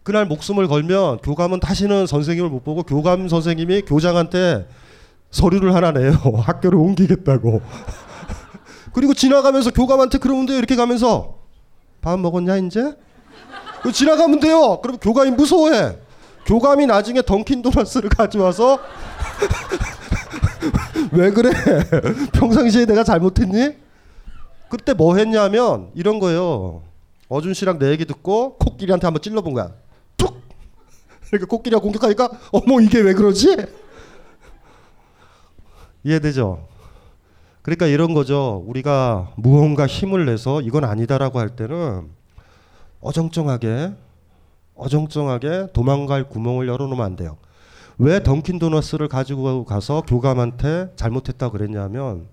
그날 목숨을 걸면 교감은 다시는 선생님을 못 보고 교감 선생님이 교장한테 서류를 하나 내요. 학교를 옮기겠다고. 그리고 지나가면서 교감한테 그러면 돼요. 이렇게 가면서 밥 먹었냐 이제? 그 지나가면 돼요. 그럼 교감이 무서워해. 교감이 나중에 던킨 도너스를 가져와서 왜 그래? 평상시에 내가 잘못했니? 그때 뭐 했냐면 이런 거예요. 어준 씨랑 내 얘기 듣고 코끼리한테 한번 찔러본 거야. 툭! 이렇게 코끼리가 공격하니까 어머 이게 왜 그러지? 이해되죠? 그러니까 이런 거죠. 우리가 무언가 힘을 내서 이건 아니다라고 할 때는 어정쩡하게 어정쩡하게 도망갈 구멍을 열어놓으면 안 돼요. 왜 던킨 도너스를 가지고 가서 교감한테 잘못했다 그랬냐면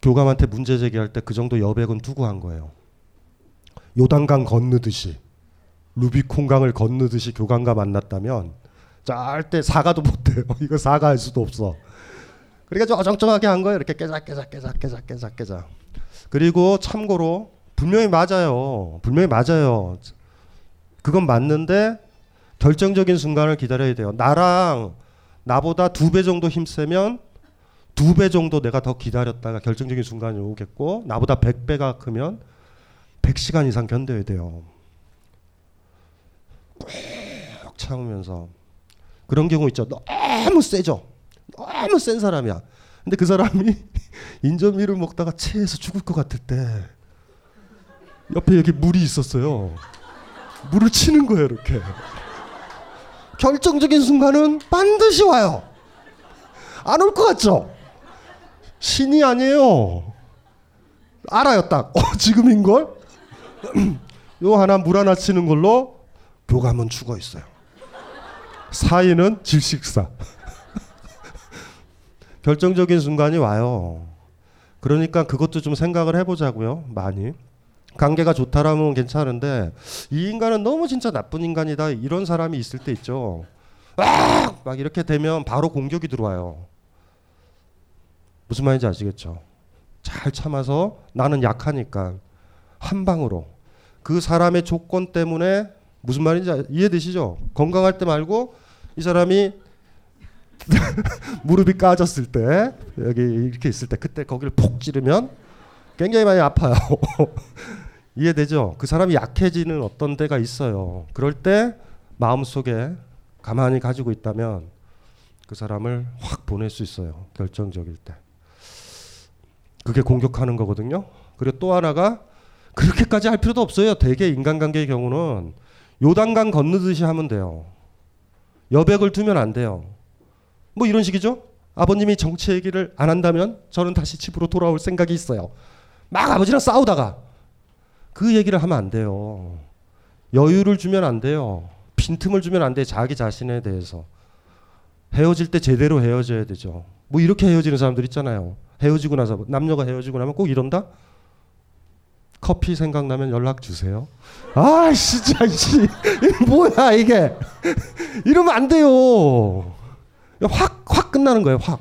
교감한테 문제 제기할 때 그 정도 여백은 두고 한 거예요. 요단강 건너듯이 루비콘강을 건너듯이 교감과 만났다면 절대 사과도 못해요. 이거 사과할 수도 없어. 그러니까 좀 어정쩡하게 한 거예요. 이렇게 깨작 깨작 깨작 깨작 깨작. 그리고 참고로 분명히 맞아요. 분명히 맞아요. 그건 맞는데 결정적인 순간을 기다려야 돼요. 나랑 나보다 두 배 정도 힘세면 두 배 정도 내가 더 기다렸다가 결정적인 순간이 오겠고 나보다 100배가 크면 100시간 이상 견뎌야 돼요. 꾹 참으면서 그런 경우 있죠. 너무 세죠. 너무 센 사람이야. 근데 그 사람이 인절미를 먹다가 체해서 죽을 것 같을 때 옆에 여기 물이 있었어요. 물을 치는 거예요, 이렇게. 결정적인 순간은 반드시 와요. 안 올 것 같죠? 신이 아니에요. 알아요, 딱. 어, 지금인 걸? 요 하나 물 하나 치는 걸로 교감은 죽어 있어요. 사이는 질식사. 결정적인 순간이 와요. 그러니까 그것도 좀 생각을 해보자고요. 많이. 관계가 좋다라면 괜찮은데 이 인간은 너무 진짜 나쁜 인간이다 이런 사람이 있을 때 있죠. 막, 막 이렇게 되면 바로 공격이 들어와요. 무슨 말인지 아시겠죠? 잘 참아서 나는 약하니까 한 방으로 그 사람의 조건 때문에 무슨 말인지 이해되시죠? 건강할 때 말고 이 사람이 무릎이 까졌을 때 여기 이렇게 있을 때 그때 거기를 폭 찌르면 굉장히 많이 아파요. 이해되죠? 그 사람이 약해지는 어떤 때가 있어요. 그럴 때 마음속에 가만히 가지고 있다면 그 사람을 확 보낼 수 있어요. 결정적일 때. 그게 공격하는 거거든요. 그리고 또 하나가 그렇게까지 할 필요도 없어요. 대개 인간관계의 경우는 요단강 건너듯이 하면 돼요. 여백을 두면 안 돼요. 뭐 이런 식이죠. 아버님이 정치 얘기를 안 한다면 저는 다시 집으로 돌아올 생각이 있어요. 막 아버지랑 싸우다가 그 얘기를 하면 안 돼요. 여유를 주면 안 돼요. 빈틈을 주면 안 돼. 자기 자신에 대해서. 헤어질 때 제대로 헤어져야 되죠. 뭐 이렇게 헤어지는 사람들 있잖아요. 헤어지고 나서 남녀가 헤어지고 나면 꼭 이런다? 커피 생각나면 연락 주세요. 아, 진짜 씨. 뭐야 이게. 이러면 안 돼요. 확 확 끝나는 거예요, 확.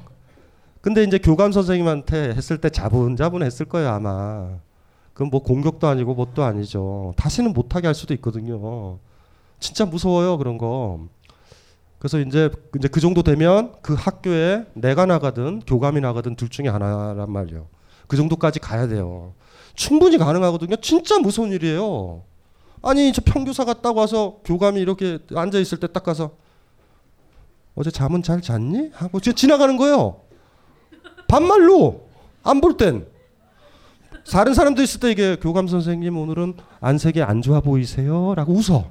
근데 이제 교감 선생님한테 했을 때 자분자분 했을 거예요, 아마. 그건 뭐 공격도 아니고 뭣도 아니죠. 다시는 못하게 할 수도 있거든요. 진짜 무서워요, 그런 거. 그래서 이제 이제 그 정도 되면 그 학교에 내가 나가든 교감이 나가든 둘 중에 하나란 말이에요. 그 정도까지 가야 돼요. 충분히 가능하거든요. 진짜 무서운 일이에요. 아니 저 평교사 갔다고 와서 교감이 이렇게 앉아 있을 때 딱 가서 어제 잠은 잘 잤니? 하고 지나가는 거예요. 반말로 안 볼 땐. 다른 사람도 있을 때 이게 교감 선생님 오늘은 안색이 안 좋아 보이세요?라고 웃어.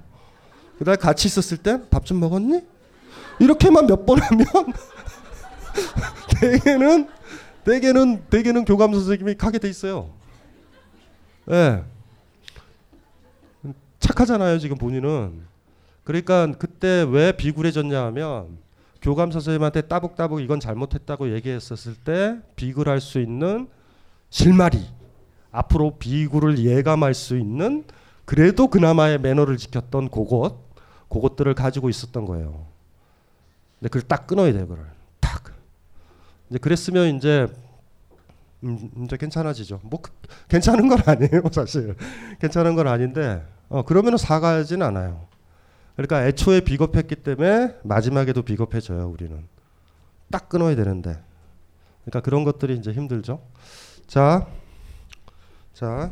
그다음 같이 있었을 때 밥 좀 먹었니? 이렇게만 몇 번 하면 대개는 대개는 대개는 교감 선생님이 가게 돼 있어요. 예. 착하잖아요, 지금 본인은. 그러니까 그때 왜 비굴해졌냐 하면 교감 선생님한테 따북따북 이건 잘못했다고 얘기했었을 때 비굴할 수 있는 실마리 앞으로 비굴을 예감할 수 있는 그래도 그나마의 매너를 지켰던 그것 그것들을 가지고 있었던 거예요. 근데 그걸 딱 끊어야 돼요, 그걸 딱. 이제 그랬으면 이제 음, 이제 괜찮아지죠. 뭐 그- 괜찮은 건 아니에요, 사실. 괜찮은 건 아닌데 어, 그러면은 사과하진 않아요. 그러니까 애초에 비겁했기 때문에 마지막에도 비겁해져요, 우리는. 딱 끊어야 되는데. 그러니까 그런 것들이 이제 힘들죠. 자, 자,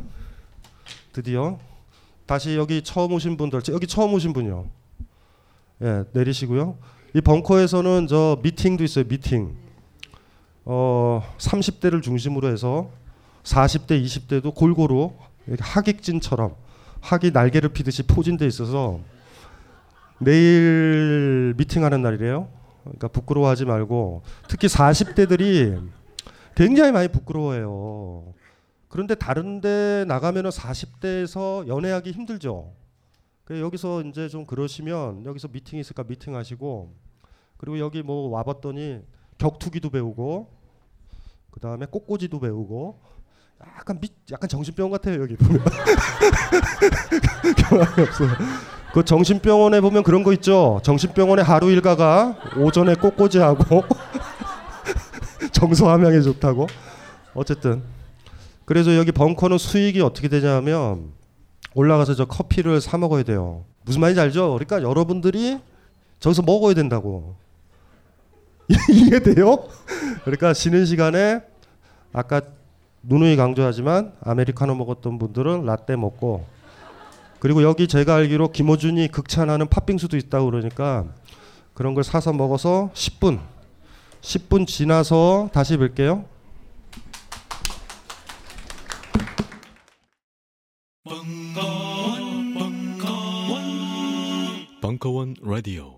드디어 다시 여기 처음 오신 분들, 여기 처음 오신 분이요. 예, 내리시고요. 이 벙커에서는 저 미팅도 있어요, 미팅. 어, 30대를 중심으로 해서 40대, 20대도 골고루 하객진처럼 학이 날개를 피듯이 포진돼 있어서 내일 미팅하는 날이래요. 그러니까 부끄러워하지 말고 특히 40대들이 굉장히 많이 부끄러워해요. 그런데 다른데 나가면은 40대에서 연애하기 힘들죠. 그래서 여기서 이제 좀 그러시면 여기서 미팅 있을까 미팅 하시고 그리고 여기 뭐 와봤더니 격투기도 배우고 그 다음에 꽃꽂이도 배우고 약간 미, 약간 정신병 같아요 여기 보면 경험이 없어요. 그 정신병원에 보면 그런 거 있죠. 정신병원에 하루 일가가 오전에 꽃꽂이하고 정서 함양에 좋다고. 어쨌든 그래서 여기 벙커는 수익이 어떻게 되냐면 올라가서 저 커피를 사 먹어야 돼요. 무슨 말인지 알죠? 그러니까 여러분들이 저기서 먹어야 된다고. 이해돼요? 그러니까 쉬는 시간에 아까 누누이 강조하지만 아메리카노 먹었던 분들은 라떼 먹고 그리고 여기 제가 알기로 김호준이 극찬하는 팥빙수도 있다고 그러니까 그런 걸 사서 먹어서 10분 10분 지나서 다시 뵐게요. 벙커원 라디오